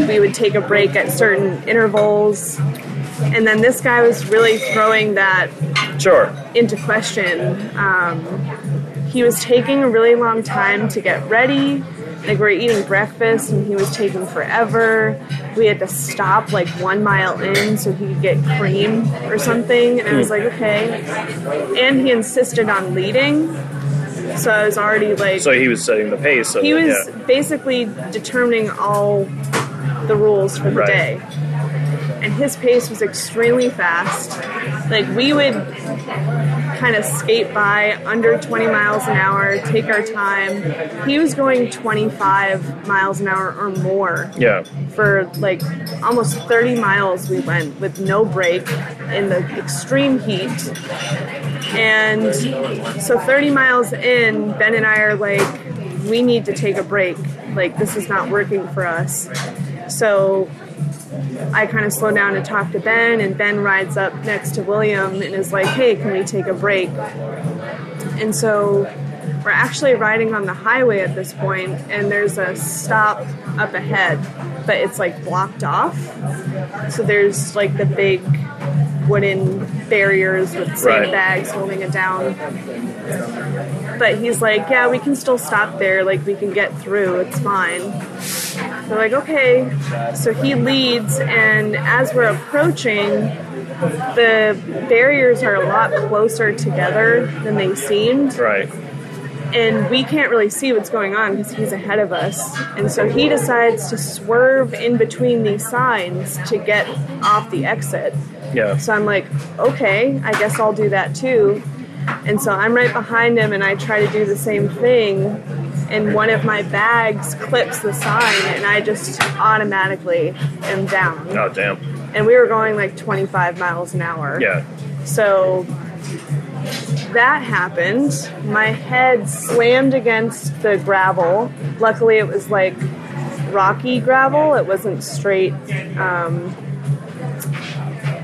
Speaker 3: We would take a break at certain intervals. And then this guy was really throwing that
Speaker 2: Sure.
Speaker 3: into question. Um, he was taking a really long time to get ready. Like we are eating breakfast, and he was taking forever. We had to stop like one mile in so he could get cream or something. And I was like, okay. And he insisted on leading, so I was already like,
Speaker 2: So he was setting the pace. So
Speaker 3: he was
Speaker 2: Yeah.
Speaker 3: basically determining all the rules for the
Speaker 2: Right.
Speaker 3: day. And his pace was extremely fast. Like we would kind of skate by under 20 miles an hour, take our time. He was going 25 miles an hour or more
Speaker 2: Yeah.
Speaker 3: for like almost 30 miles we went with no break in the extreme heat. And so 30 miles in, Ben and I are like, we need to take a break. Like, this is not working for us. So I kind of slow down to talk to Ben, and Ben rides up next to William and is like, hey, can we take a break? And so we're actually riding on the highway at this point, and there's a stop up ahead, but it's like blocked off. So there's like the big wooden barriers with
Speaker 2: Right.
Speaker 3: sandbags holding it down. But he's like, yeah, we can still stop there. Like, we can get through. It's fine. They're like, okay. So he leads, and as we're approaching, the barriers are a lot closer together than they seemed
Speaker 2: Right.
Speaker 3: and we can't really see what's going on because he's ahead of us. And so he decides to swerve in between these signs to get off the exit.
Speaker 2: Yeah.
Speaker 3: So I'm like, okay, I guess I'll do that too. And so I'm right behind him and I try to do the same thing. And one of my bags clips the sign and I just automatically am down.
Speaker 2: Oh damn.
Speaker 3: And we were going like 25 miles an hour.
Speaker 2: Yeah.
Speaker 3: So that happened. My head slammed against the gravel. Luckily, it was like rocky gravel. It wasn't straight. Um,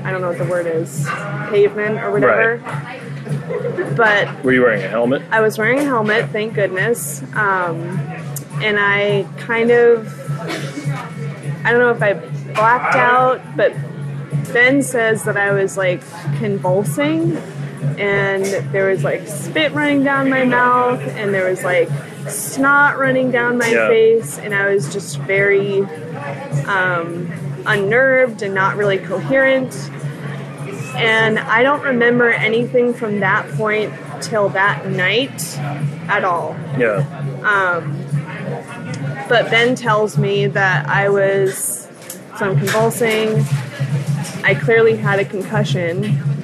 Speaker 3: I don't know what the word is, pavement or whatever. But
Speaker 2: Were you wearing a helmet?
Speaker 3: I was wearing a helmet, thank goodness. Um, and I kind of, I don't know if I blacked out, but Ben says that I was like convulsing and there was like spit running down my mouth and there was like snot running down my
Speaker 2: Yeah.
Speaker 3: face and I was just very um, unnerved and not really coherent. And I don't remember anything from that point till that night at all.
Speaker 2: Yeah.
Speaker 3: Um, But Ben tells me that I was some convulsing. I clearly had a concussion,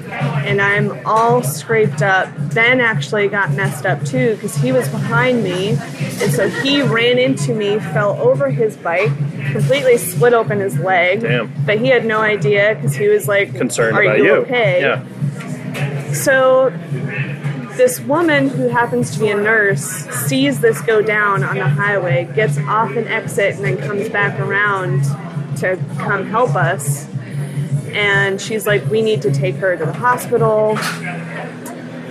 Speaker 3: and I'm all scraped up. Ben actually got messed up too because he was behind me, and so he ran into me, fell over his bike, completely split open his leg.
Speaker 2: Damn.
Speaker 3: But he had no idea because he was like,
Speaker 2: Concerned
Speaker 3: "Are
Speaker 2: about
Speaker 3: you
Speaker 2: you.
Speaker 3: okay?"
Speaker 2: Yeah.
Speaker 3: So this woman who happens to be a nurse sees this go down on the highway, gets off an exit, and then comes back around to come help us. And she's like, We need to take her to the hospital.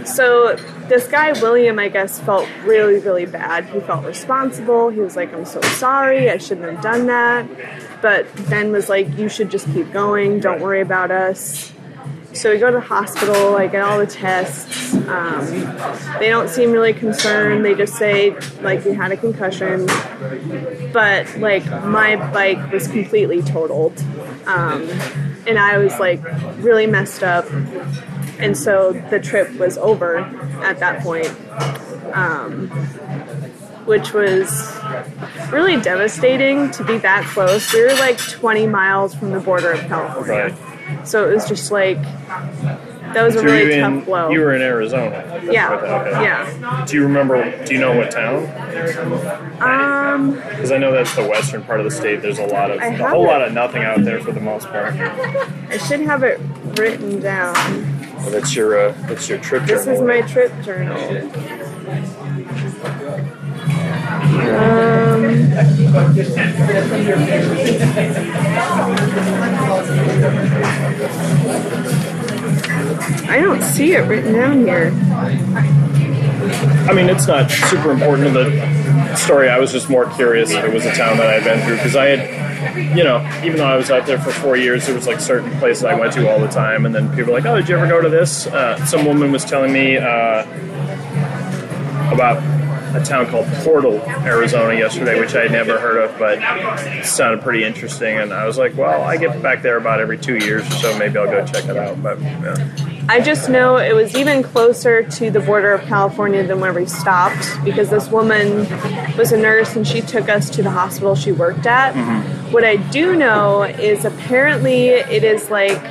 Speaker 3: So this guy, William, I guess, felt really, really bad. He felt responsible. He was like, I'm so sorry. I shouldn't have done that. But Ben was like, You should just keep going. Don't worry about us. So we go to the hospital, I get all the tests. Um, they don't seem really concerned. They just say, like, you had a concussion. But, like, my bike was completely totaled. Um, and I was, like, really messed up. And so the trip was over at that point, um, which was really devastating to be that close. We were like 20 miles from the border of California. So it was just like that was a really
Speaker 2: you
Speaker 3: tough
Speaker 2: in,
Speaker 3: blow.
Speaker 2: You were in Arizona.
Speaker 3: Yeah,
Speaker 2: okay.
Speaker 3: yeah.
Speaker 2: Do you remember? Do you know what town?
Speaker 3: Um,
Speaker 2: Because I know that's the western part of the state. There's a lot of
Speaker 3: I
Speaker 2: a whole
Speaker 3: it.
Speaker 2: lot of nothing out there for the most part.
Speaker 3: I should have it written down.
Speaker 2: Well, that's your uh, that's your trip
Speaker 3: This is my trip journal. Um, I don't see it written down here.
Speaker 2: I mean, it's not super important to the story. I was just more curious if it was a town that I'd been through because I had, you know, even though I was out there for four years, there was like certain places I went to all the time, and then people were like, "Oh, did you ever go to this?" Uh, some woman was telling me uh, about a town called Portal, Arizona, yesterday, which I had never heard of, but it sounded pretty interesting, and I was like, "Well, I get back there about every two years or so. Maybe I'll go check it out." But yeah.
Speaker 3: I just know it was even closer to the border of California than where we stopped because this woman was a nurse and she took us to the hospital she worked at. Mm-hmm. What I do know is apparently it is like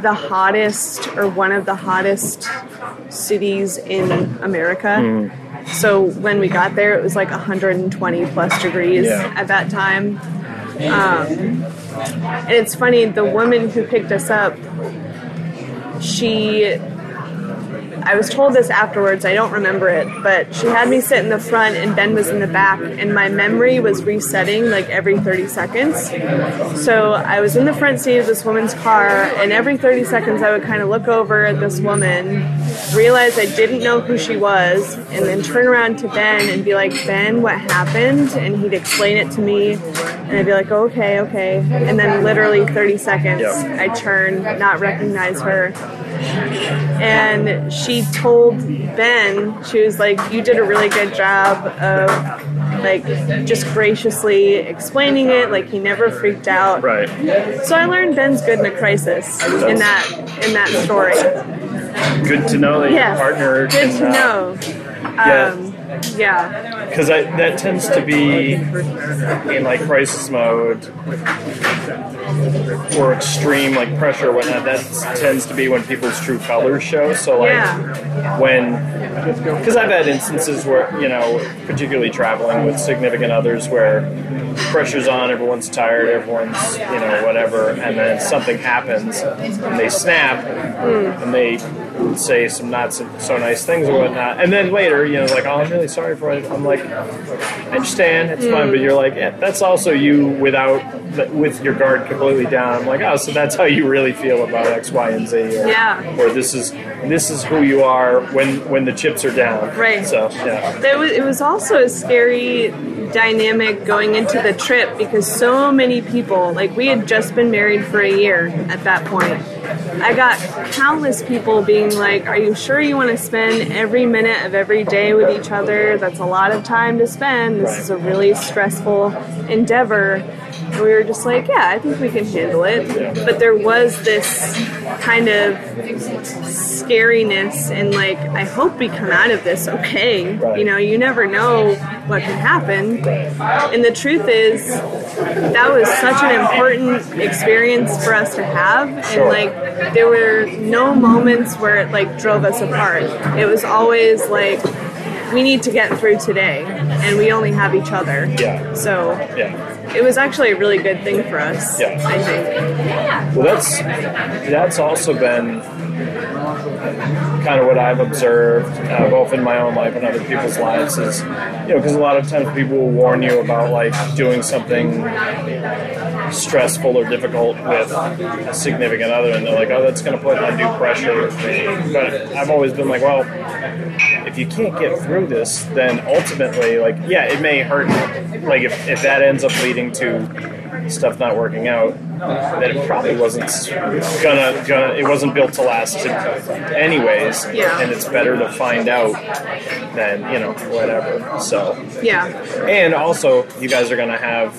Speaker 3: the hottest or one of the hottest cities in America. Mm-hmm. So when we got there, it was like 120 plus degrees
Speaker 2: Yeah.
Speaker 3: at that time. Um, and it's funny, the woman who picked us up she I was told this afterwards, I don't remember it, but she had me sit in the front and Ben was in the back and my memory was resetting like every 30 seconds. So I was in the front seat of this woman's car and every 30 seconds I would kind of look over at this woman, realize I didn't know who she was, and then turn around to Ben and be like, "Ben, what happened?" and he'd explain it to me and I'd be like, "Okay, okay." And then literally 30 seconds. I turn, not recognize her and she told Ben, she was like, "You did a really good job of like just graciously explaining it. Like he never freaked out."
Speaker 2: right.
Speaker 3: So I learned Ben's good in a crisis in that in that story.
Speaker 2: Good to know that
Speaker 3: Yeah,
Speaker 2: your partner
Speaker 3: good
Speaker 2: can,
Speaker 3: to
Speaker 2: uh,
Speaker 3: know. Um, yeah,
Speaker 2: because that, that tends to be in like crisis mode or extreme like pressure or whatnot that tends to be when people's true colors show. So like
Speaker 3: Yeah.
Speaker 2: when because i've had instances where you know particularly traveling with significant others where pressure's on everyone's tired everyone's you know whatever and then something happens and they snap hmm. and they say some not so, so nice things or whatnot. And then later you know like oh i'm really sorry for it i'm like i understand it's fine but hmm. you're like yeah, that's also you without with your guard completely down i'm like oh so that's how you really feel about x y and z or,
Speaker 3: Yeah.
Speaker 2: or this is this is who you are when when the chips are down
Speaker 3: Right.
Speaker 2: so yeah
Speaker 3: It was, it was also a scary dynamic going into the trip because so many people, like we had just been married for a year at that point. I got countless people being like, Are you sure you want to spend every minute of every day with each other? That's a lot of time to spend. This is a really stressful endeavor. And we were just like, Yeah, I think we can handle it. But there was this kind of scariness and like, I hope we come out of this okay. You know, you never know what can happen. And the truth is, that was such an important experience for us to have. And like, there were no moments where it like drove us apart. It was always like, we need to get through today, and we only have each other.
Speaker 2: Yeah.
Speaker 3: So
Speaker 2: Yeah.
Speaker 3: It was actually a really good thing for us.
Speaker 2: Yeah.
Speaker 3: I think.
Speaker 2: Well, that's that's also been kind of what I've observed, uh, both in my own life and other people's lives, is you know because a lot of times people will warn you about like doing something stressful or difficult with a significant other, and they're like, oh, that's going to put undue pressure. But I've always been like, well, if you can't get through this, then ultimately, like, yeah, it may hurt. Like, if, if that ends up leading to stuff not working out, then it probably wasn't gonna, gonna it wasn't built to last anyways.
Speaker 3: Yeah.
Speaker 2: And it's better to find out than, you know, whatever. So,
Speaker 3: Yeah.
Speaker 2: and also, you guys are gonna have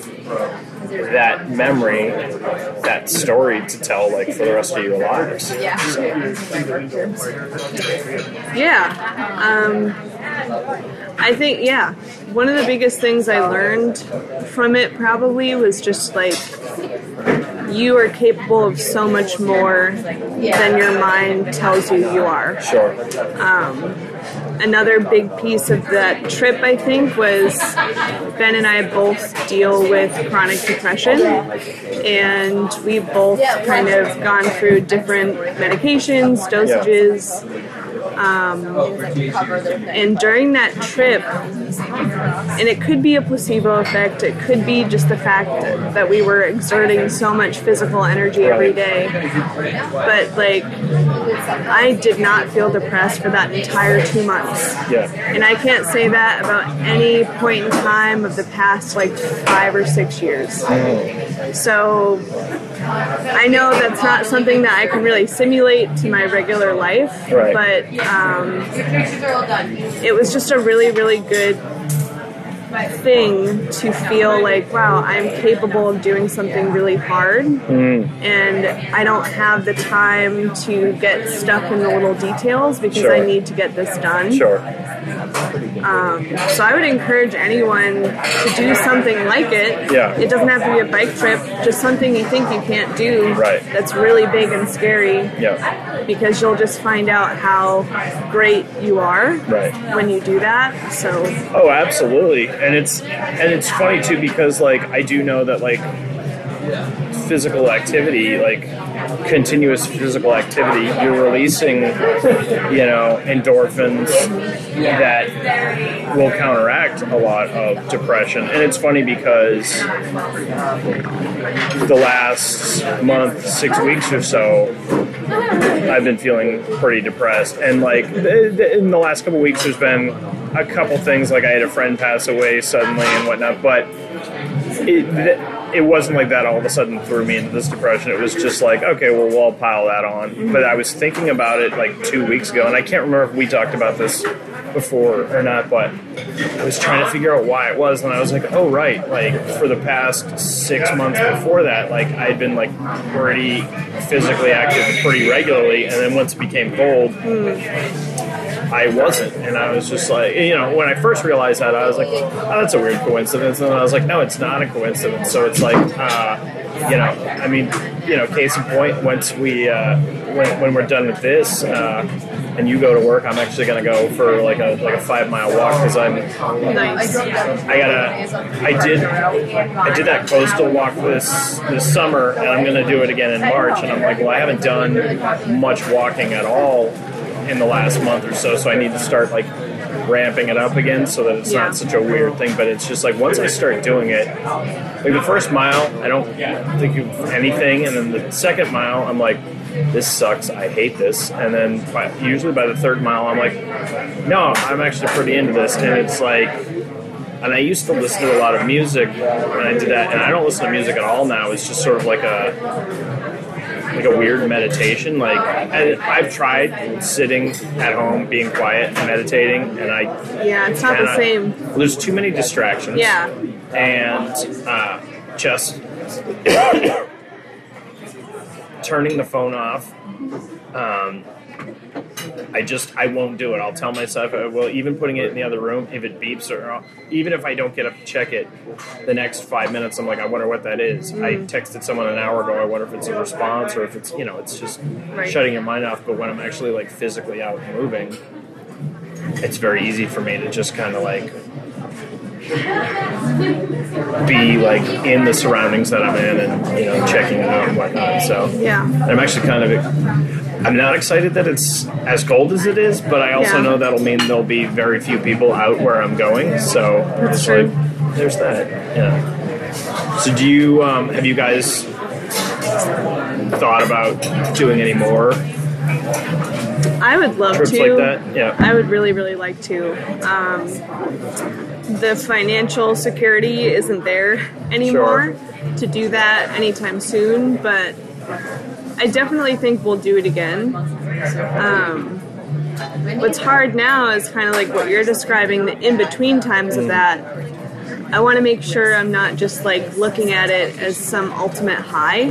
Speaker 2: that memory, that story to tell, like, for the rest of your lives.
Speaker 3: Yeah. Um, I think, yeah. One of the biggest things I learned from it probably was just like you are capable of so much more than your mind tells you you are.
Speaker 2: Sure.
Speaker 3: Another big piece of that trip, I think, was Ben and I both deal with chronic depression, and we've both kind of gone through different medications, dosages. Um, and during that trip, and it could be a placebo effect, it could be just the fact that, we were exerting so much physical energy every day. But like, I did not feel depressed for that entire two months.
Speaker 2: Yeah.
Speaker 3: And I can't say that about any point in time of the past like five or six years. So I know that's not something that I can really simulate to my regular life,
Speaker 2: Right.
Speaker 3: but um, it was just a really, really good thing to feel like, wow, I'm capable of doing something really hard, and I don't have the time to get stuck in the little details because
Speaker 2: Sure.
Speaker 3: I need to get this done.
Speaker 2: Sure.
Speaker 3: Um, So I would encourage anyone to do something like it.
Speaker 2: Yeah.
Speaker 3: It doesn't have to be a bike trip, just something you think you can't do
Speaker 2: Right.
Speaker 3: that's really big and scary
Speaker 2: Yeah.
Speaker 3: because you'll just find out how great you are
Speaker 2: Right.
Speaker 3: when you do that. So
Speaker 2: Oh, absolutely. And it's and it's funny too because like I do know that like physical activity, like continuous physical activity, you're releasing, you know, endorphins that will counteract a lot of depression. And it's funny because the last month, six weeks or so, I've been feeling pretty depressed. And like in the last couple weeks, there's been a couple things like I had a friend pass away suddenly and whatnot, but it, it wasn't like that all of a sudden threw me into this depression. It was just like, okay, well, we'll pile that on. But I was thinking about it like two weeks ago, and I can't remember if we talked about this before or not, but I was trying to figure out why it was, and I was like, oh, right. Like, for the past six months before that, like, I'd been like pretty physically active pretty regularly, and then once it became cold, I wasn't, and I was just like, you know, when I first realized that, I was like, oh, that's a weird coincidence, and I was like, no, it's not a coincidence. So it's like, uh, you know, I mean, you know, case in point, once we, uh, when, when we're done with this, uh, and you go to work, I'm actually gonna go for like a like a five mile walk because I'm
Speaker 3: nice.
Speaker 2: I gotta. I did. I did that coastal walk this this summer, and I'm gonna do it again in March. And I'm like, well, I haven't done much walking at all in the last month or so, so I need to start like ramping it up again so that it's
Speaker 3: Yeah.
Speaker 2: not such a weird thing. But it's just like once I start doing it, like the first mile, I don't think of anything, and then the second mile, I'm like. This sucks. I hate this. And then by, usually by the third mile, I'm like, no, I'm actually pretty into this. And it's like, and I used to listen to a lot of music when I did that, and I don't listen to music at all now. It's just sort of like a like a weird meditation. Like I've tried sitting at home, being quiet, and meditating, and I
Speaker 3: Yeah, it's not the same.
Speaker 2: there's too many distractions.
Speaker 3: Yeah.
Speaker 2: and uh, just (coughs) turning the phone off. Um, I just I won't do it. I'll tell myself, uh, well, even putting it in the other room, if it beeps or uh, even if I don't get up to check it, the next five minutes, I'm like, I wonder what that is. I texted someone an hour ago. I wonder if it's a response or if it's you know, it's just
Speaker 3: Right.
Speaker 2: shutting your mind off. But when I'm actually like physically out and moving, it's very easy for me to just kind of like be like in the surroundings that I'm in and you know checking it out and whatnot. So
Speaker 3: Yeah.
Speaker 2: I'm actually kind of I'm not excited that it's as cold as it is, but I also
Speaker 3: Yeah.
Speaker 2: know that'll mean there'll be very few people out where I'm going. So
Speaker 3: That's true.
Speaker 2: like there's that. Yeah. So do you um, have you guys thought about doing any more
Speaker 3: I would love
Speaker 2: trips
Speaker 3: to.
Speaker 2: like that? Yeah.
Speaker 3: I would really, really like to. Um, the financial security isn't there anymore to do that anytime soon, but I definitely think we'll do it again. Um, what's hard now is kind of like what you're describing the in between times of that. I want to make sure I'm not just like looking at it as some ultimate high.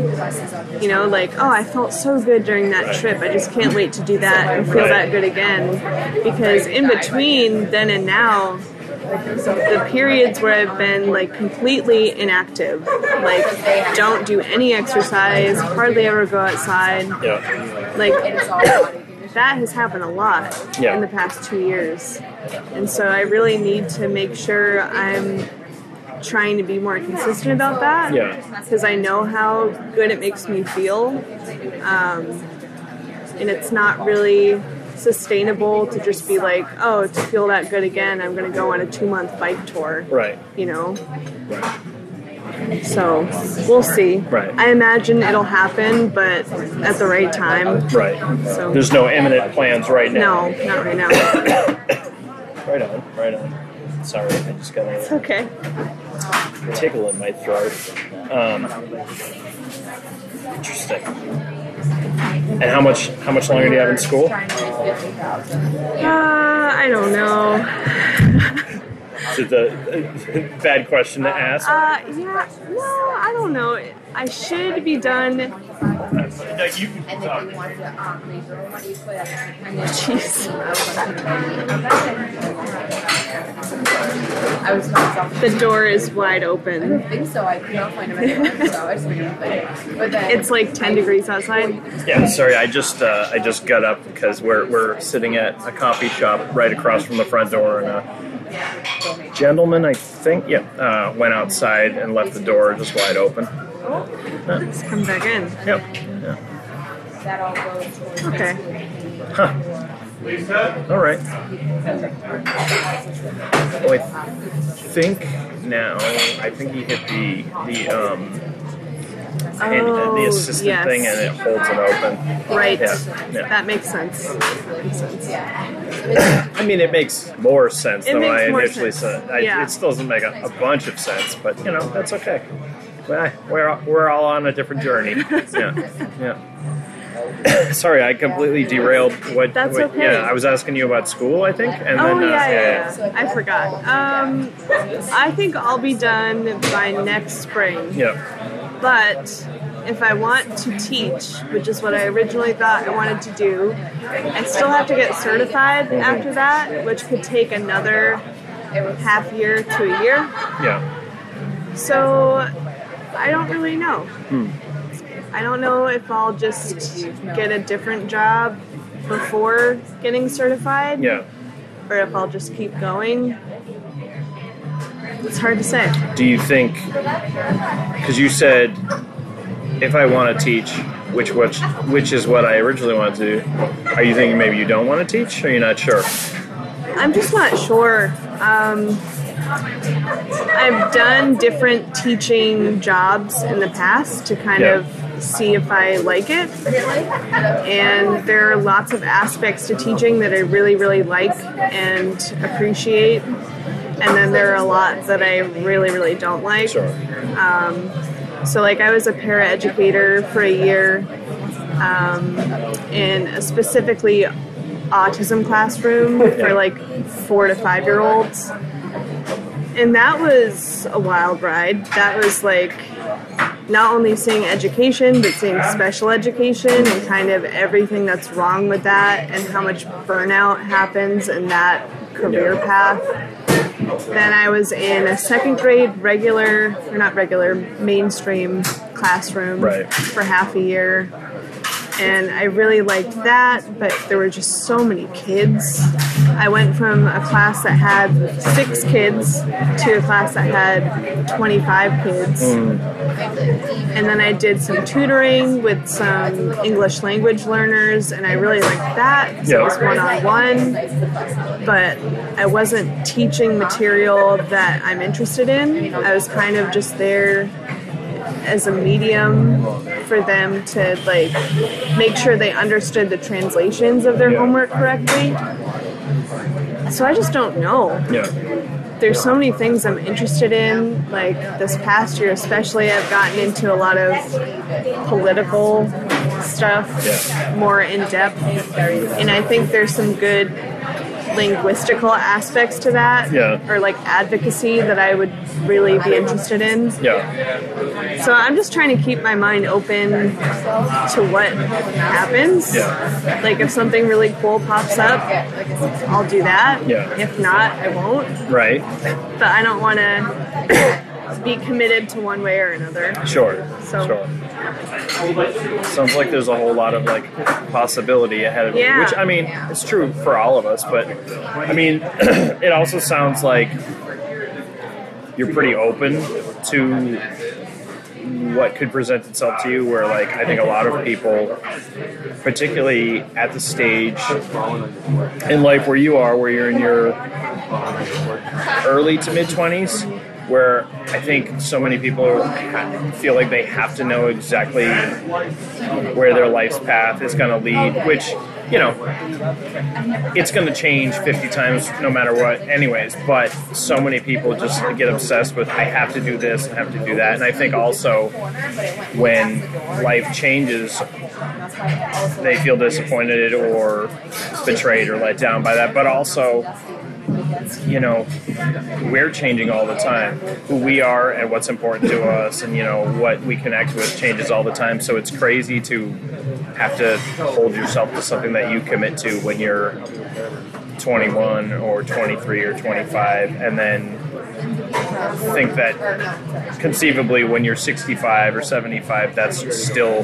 Speaker 3: You know, like, oh, I felt so good during that trip. I just can't wait to do that and feel that good again. Because in between then and now, the periods where I've been like completely inactive, like don't do any exercise, hardly ever go outside,
Speaker 2: Yeah.
Speaker 3: like (coughs) that has happened a lot
Speaker 2: Yeah.
Speaker 3: in the past two years. And so I really need to make sure I'm trying to be more consistent about that.
Speaker 2: Yeah.
Speaker 3: Because I know how good it makes me feel. Um, and it's not really sustainable to just be like, oh, to feel that good again, I'm going to go on a two month bike tour,
Speaker 2: Right.
Speaker 3: you know?
Speaker 2: Right.
Speaker 3: So we'll see.
Speaker 2: Right.
Speaker 3: I imagine it'll happen, but at the right time.
Speaker 2: Right.
Speaker 3: So
Speaker 2: There's no imminent plans right now.
Speaker 3: no, not right now. (coughs)
Speaker 2: Right on. Right on. Sorry, I just got a
Speaker 3: okay.
Speaker 2: tickle in my throat. Um, interesting. And how much how much longer do you have in school?
Speaker 3: Uh, I don't know. (laughs)
Speaker 2: Is it the (laughs) bad question to ask?
Speaker 3: Uh, yeah, no, I don't know. I should be done.
Speaker 2: No, you can talk.
Speaker 3: Jeez.
Speaker 4: I was not
Speaker 3: The door is wide open.
Speaker 4: I think so. I could not find him anywhere, so I just made him think. But then
Speaker 3: It's like 10 degrees outside.
Speaker 2: Yeah, sorry, I just uh, I just got up because we're we're sitting at a coffee shop right across from the front door, and a gentleman, I think, yeah, uh, went outside and left the door just wide open.
Speaker 3: Let's come back in.
Speaker 2: Yep. Yeah.
Speaker 4: that all goes towards
Speaker 3: Okay.
Speaker 2: All right. Oh, I think now I think he hit the the um and, uh, the
Speaker 3: Oh,
Speaker 2: assistant
Speaker 3: yes.
Speaker 2: thing, and it holds it open.
Speaker 3: Right.
Speaker 2: Yeah, yeah.
Speaker 3: That makes sense. Makes sense.
Speaker 2: I mean, it makes more sense
Speaker 3: It
Speaker 2: than what I initially
Speaker 3: sense.
Speaker 2: said. I,
Speaker 3: Yeah.
Speaker 2: It still doesn't make a, a bunch of sense, but you know that's okay. We're we're all on a different journey. (laughs) Yeah, yeah. (coughs) Sorry, I completely derailed. What?
Speaker 3: That's
Speaker 2: what-
Speaker 3: okay.
Speaker 2: Yeah, I was asking you about school, I think, and
Speaker 3: Oh,
Speaker 2: then uh,
Speaker 3: yeah, yeah, yeah. I forgot. Um, I think I'll be done by next spring.
Speaker 2: yeah.
Speaker 3: But if I want to teach, which is what I originally thought I wanted to do, I still have to get certified after that, which could take another half year to a year.
Speaker 2: yeah.
Speaker 3: So I don't really know. Hmm. I don't know if I'll just get a different job before getting certified
Speaker 2: Yeah.
Speaker 3: or if I'll just keep going. It's hard to say.
Speaker 2: Do you think? Because you said, if I want to teach, which which which is what I originally wanted to do. Are you thinking maybe you don't want to teach? Or you're not sure?
Speaker 3: I'm just not sure. Um, I've done different teaching jobs in the past to kind
Speaker 2: Yeah.
Speaker 3: of see if I like it. And there are lots of aspects to teaching that I really, really like and appreciate. And then there are a lot that I really, really don't like.
Speaker 2: Sure.
Speaker 3: So, like, I was a paraeducator for a year um, in a specifically autism classroom (laughs) for like four to five year olds. And that was a wild ride. That was like not only seeing education, but seeing special education and kind of everything that's wrong with that and how much burnout happens in that career path. Then I was in a second grade regular, or not regular, mainstream classroom
Speaker 2: Right.
Speaker 3: for half a year. And I really liked that, but there were just so many kids. I went from a class that had six kids to a class that had 25 kids. And then I did some tutoring with some English language learners, and I really liked that. 'cause
Speaker 2: Yeah.
Speaker 3: It was one on one, but I wasn't teaching material that I'm interested in. I was kind of just there as a medium for them to like make sure they understood the translations of their homework correctly. So I just don't know
Speaker 2: Yeah.
Speaker 3: there's so many things I'm interested in. Like this past year, especially, I've gotten into a lot of political stuff
Speaker 2: Yeah.
Speaker 3: more in depth, and I think there's some good linguistical aspects to that,
Speaker 2: Yeah.
Speaker 3: or like advocacy that I would really be interested in.
Speaker 2: Yeah.
Speaker 3: So I'm just trying to keep my mind open to what happens.
Speaker 2: Yeah.
Speaker 3: Like if something really cool pops up, I'll do that.
Speaker 2: Yeah.
Speaker 3: If not, I won't
Speaker 2: Right.
Speaker 3: but I don't want to be committed to one way or another.
Speaker 2: Sure.
Speaker 3: So-
Speaker 2: Sure. Sounds like there's a whole lot of like possibility ahead of you,
Speaker 3: Yeah.
Speaker 2: which I mean, it's true for all of us. But I mean, (clears throat) it also sounds like you're pretty open to what could present itself to you. Where like I think a lot of people, particularly at the stage in life where you are, where you're in your early to mid 20s where I think so many people feel like they have to know exactly where their life's path is going to lead, which, you know, it's going to change 50 times no matter what, anyways. But so many people just get obsessed with, I have to do this, I have to do that. And I think also when life changes, they feel disappointed or betrayed or let down by that. But also, you know, we're changing all the time. Who we are and what's important to us, and you know what we connect with changes all the time. So it's crazy to have to hold yourself to something that you commit to when you're 21 or 23 or 25, and then think that conceivably when you're 65 or 75, that's still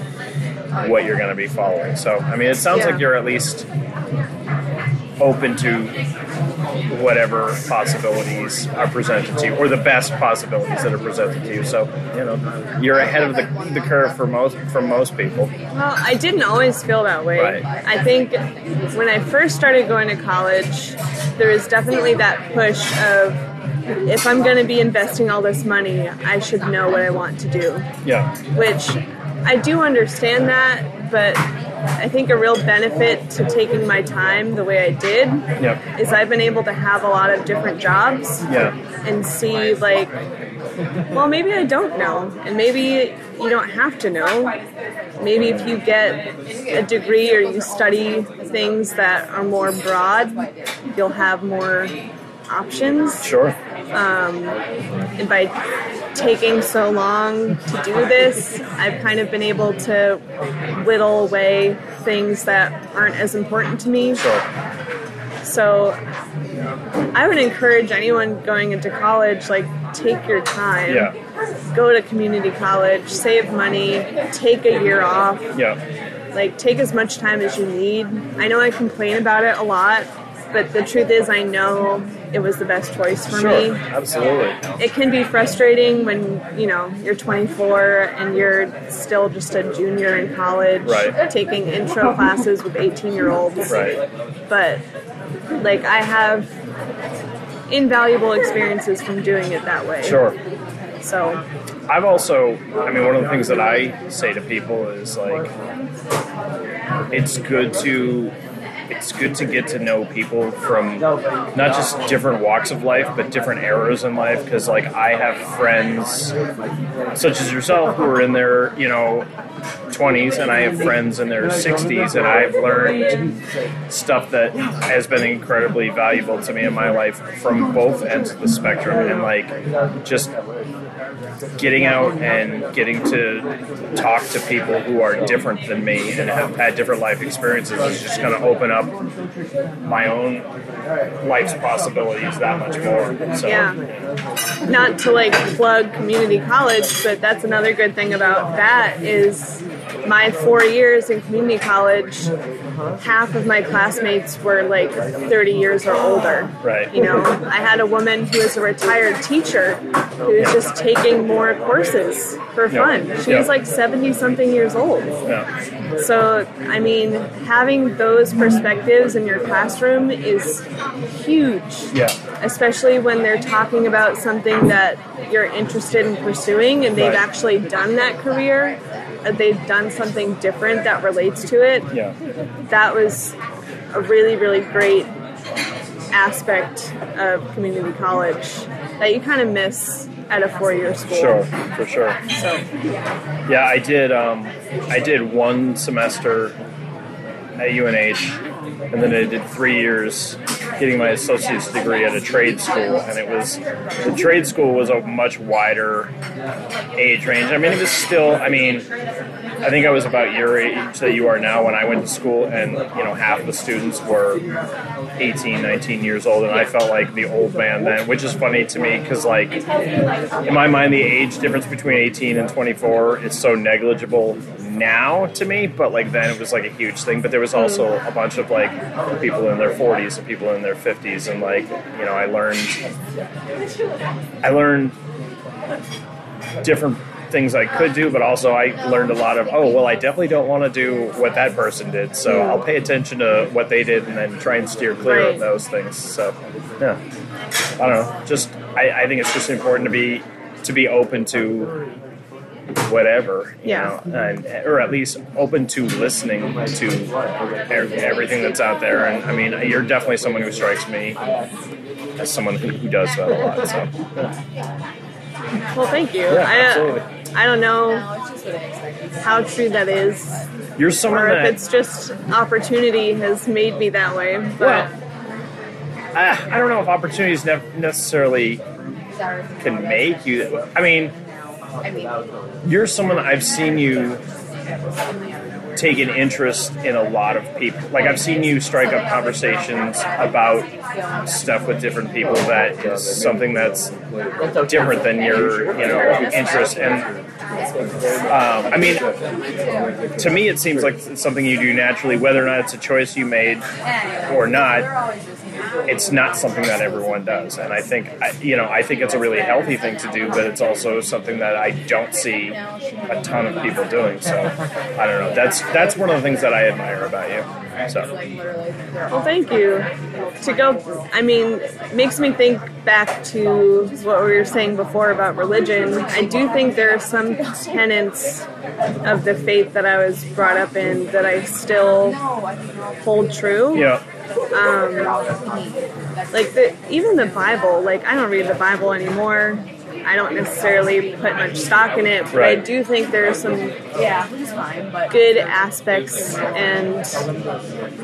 Speaker 2: what you're going to be following. So I mean, it sounds
Speaker 3: Yeah.
Speaker 2: like you're at least open to whatever possibilities are presented to you, or the best possibilities that are presented to you. So, you know, you're ahead of the, the curve for most for most people.
Speaker 3: Well, I didn't always feel that way.
Speaker 2: Right.
Speaker 3: I think when I first started going to college, there was definitely that push of if I'm going to be investing all this money, I should know what I want to do.
Speaker 2: Yeah,
Speaker 3: which I do understand that, but I think a real benefit to taking my time the way I did
Speaker 2: Yep.
Speaker 3: is I've been able to have a lot of different jobs
Speaker 2: yeah,
Speaker 3: and see like well maybe I don't know and maybe you don't have to know. Maybe if you get a degree or you study things that are more broad, you'll have more options
Speaker 2: sure.
Speaker 3: Um, and by taking so long to do this, I've kind of been able to whittle away things that aren't as important to me. So I would encourage anyone going into college, like, take your time.
Speaker 2: Yeah.
Speaker 3: Go to community college, save money, take a year off,
Speaker 2: Yeah,
Speaker 3: like take as much time as you need. I know I complain about it a lot, but the truth is I know it was the best choice for
Speaker 2: sure.
Speaker 3: me
Speaker 2: Absolutely.
Speaker 3: it can be frustrating when you know you're 24 and you're still just a junior in college
Speaker 2: Right.
Speaker 3: taking intro classes with 18 year olds
Speaker 2: Right.
Speaker 3: but like i have invaluable experiences from doing it that way
Speaker 2: Sure.
Speaker 3: so
Speaker 2: I've also, I mean, one of the things that I say to people is like, it's good to it's good to get to know people from not just different walks of life, but different eras in life. Because like I have friends such as yourself who are in their you know 20s, and I have friends in their 60s, and I've learned stuff that has been incredibly valuable to me in my life from both ends of the spectrum, and like just getting out and getting to talk to people who are different than me and have had different life experiences is just going to open up my own life's possibilities that much more. So,
Speaker 3: Yeah. Not to like plug community college, but that's another good thing about that is my four years in community college, half of my classmates were like 30 years or older.
Speaker 2: Right.
Speaker 3: You know, I had a woman who was a retired teacher who was just taking more courses for fun. She
Speaker 2: Yeah.
Speaker 3: was like 70 something years old.
Speaker 2: yeah.
Speaker 3: So, I mean, having those perspectives in your classroom is huge
Speaker 2: Yeah.
Speaker 3: especially when they're talking about something that you're interested in pursuing and they've
Speaker 2: Right.
Speaker 3: actually done that career, uh, they've done something different that relates to it.
Speaker 2: Yeah.
Speaker 3: That was a really, really great aspect of community college that you kind of miss at a four-year school.
Speaker 2: Sure, for sure.
Speaker 3: So,
Speaker 2: Yeah, I did. Um, I did one semester at UNH, and then I did three years getting my associate's degree at a trade school. And it was the trade school was a much wider age range. I mean, it was still. I mean, I think I was about your age that you are now when I went to school, and you know, half the students were 18, 19 years old, and I felt like the old man then, which is funny to me because, like, in my mind, the age difference between 18 and 24 is so negligible now to me, but like then it was like a huge thing. But there was also a bunch of like people in their 40s and people in their 50s, and like, you know, I learned, I learned different things I could do, but also I learned a lot of, oh, well, I definitely don't want to do what that person did. So I'll pay attention to what they did and then try and steer clear
Speaker 3: Right.
Speaker 2: of those things. So, yeah. I don't know. Just, I, I think it's just important to be, to be open to whatever, you
Speaker 3: Yeah.
Speaker 2: know, and, or at least open to listening to everything that's out there. And I mean, you're definitely someone who strikes me as someone who, who does that a lot. So,
Speaker 3: well, thank you.
Speaker 2: Yeah,
Speaker 3: I, uh,
Speaker 2: absolutely.
Speaker 3: I don't know how true that is,
Speaker 2: you're someone
Speaker 3: or if
Speaker 2: that.
Speaker 3: it's just opportunity has made me that way. But
Speaker 2: Well, ah, I don't know if opportunities ne- necessarily can make you. I mean,
Speaker 4: I mean,
Speaker 2: you're someone I've seen you take an interest in a lot of people. Like I've seen you strike up conversations about stuff with different people that is something that's different than your, you know, interest. And um, I mean, to me, it seems like something you do naturally, whether or not it's a choice you made or not. It's not something that everyone does, and I think you know I think it's a really healthy thing to do, but it's also something that I don't see a ton of people doing. So I don't know. That's that's one of the things that I admire about you. So
Speaker 3: Well, thank you. To go, I mean, makes me think back to what we were saying before about religion. I do think there are some tenets of the faith that I was brought up in that I still hold true.
Speaker 2: yeah, Um,
Speaker 3: like the even the Bible. Like I don't read the Bible anymore. I don't necessarily put much stock in it, but I do think there are some
Speaker 4: yeah, which is fine, but
Speaker 3: good aspects and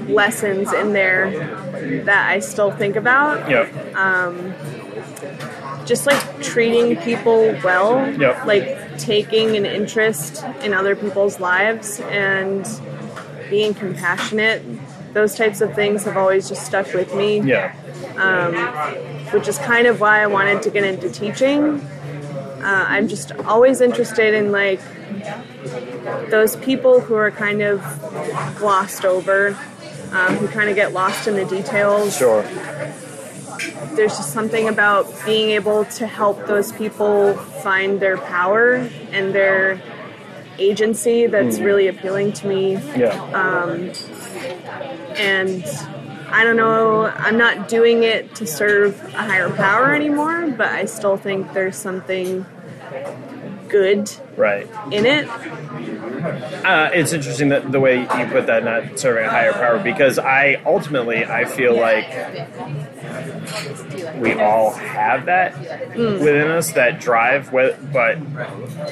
Speaker 3: lessons in there that I still think about.
Speaker 2: yeah, um,
Speaker 3: Just like treating people well,
Speaker 2: Yep.
Speaker 3: like taking an interest in other people's lives and being compassionate. Those types of things have always just stuck with me,
Speaker 2: yeah,
Speaker 3: which is kind of why I wanted to get into teaching. Uh, I'm just always interested in like those people who are kind of glossed over, um, who kind of get lost in the details.
Speaker 2: sure,
Speaker 3: There's just something about being able to help those people find their power and their agency that's really appealing to me.
Speaker 2: yeah,
Speaker 3: And I don't know, I'm not doing it to serve a higher power anymore, but I still think there's something good
Speaker 2: right,
Speaker 3: in it.
Speaker 2: Uh, it's interesting that the way you put that, not serving a higher power, because I ultimately I feel like we all have that within us, that drive. But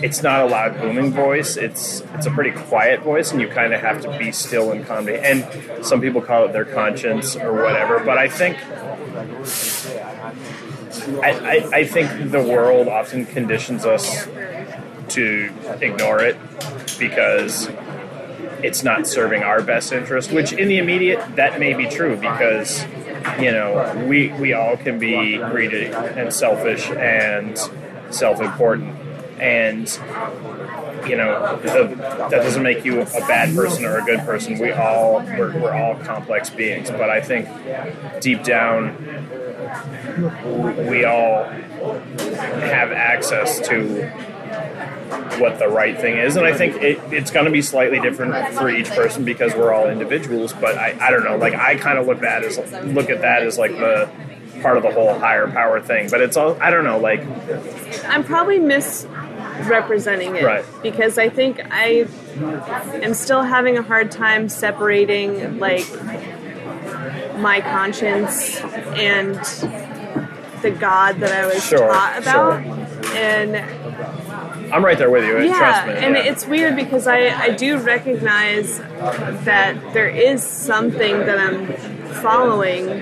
Speaker 2: it's not a loud booming voice. It's it's a pretty quiet voice, and you kind of have to be still and calm. And some people call it their conscience or whatever. But I think I, I, I think the world often conditions us to ignore it because it's not serving our best interest which in the immediate that may be true because you know we we all can be greedy and selfish and self-important. And you know the, that doesn't make you a bad person or a good person. We all we're, we're all complex beings. But i think deep down we all have access to what the right thing is. And I think it, it's going to be slightly different for each person because we're all individuals. But I, I don't know. Like I kind of look at as look at that as like the part of the whole higher power thing. But it's all I don't know. Like
Speaker 3: I'm probably misrepresenting it
Speaker 2: Right.
Speaker 3: because I think I am still having a hard time separating like my conscience and the God that I was
Speaker 2: Sure,
Speaker 3: taught about.
Speaker 2: sure.
Speaker 3: And
Speaker 2: I'm right there with you.
Speaker 3: yeah,
Speaker 2: trust me.
Speaker 3: and
Speaker 2: yeah.
Speaker 3: it's weird because I, I do recognize that there is something that I'm following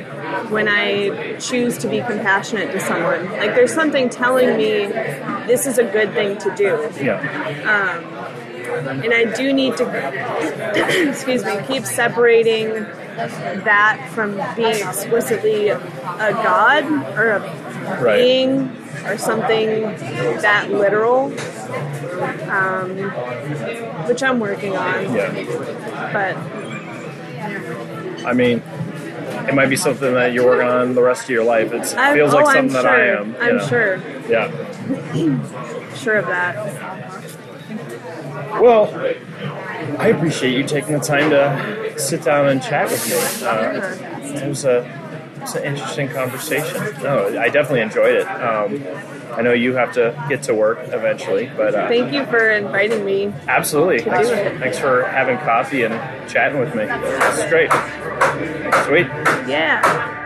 Speaker 3: when I choose to be compassionate to someone. Like there's something telling me this is a good thing to do.
Speaker 2: yeah.
Speaker 3: Um, and I do need to (coughs) excuse me, keep separating that from being explicitly a god or a
Speaker 2: Right.
Speaker 3: being or something that literal. Um, which I'm working on.
Speaker 2: Yeah.
Speaker 3: But
Speaker 2: I mean, it might be something that you're working on the rest of your life. It
Speaker 3: I'm,
Speaker 2: feels like
Speaker 3: oh, I'm
Speaker 2: something that
Speaker 3: sure.
Speaker 2: I am.
Speaker 3: I'm
Speaker 2: know.
Speaker 3: sure,
Speaker 2: Yeah. (clears throat)
Speaker 3: sure of that.
Speaker 2: Well, I appreciate you taking the time to sit down and chat with me. Uh, it was a it was an interesting conversation. No, I definitely enjoyed it. Um, I know you have to get to work eventually, but uh,
Speaker 3: Thank you for inviting me.
Speaker 2: absolutely. Thanks, thanks for having coffee and chatting with me. This is great. Sweet.
Speaker 3: Yeah.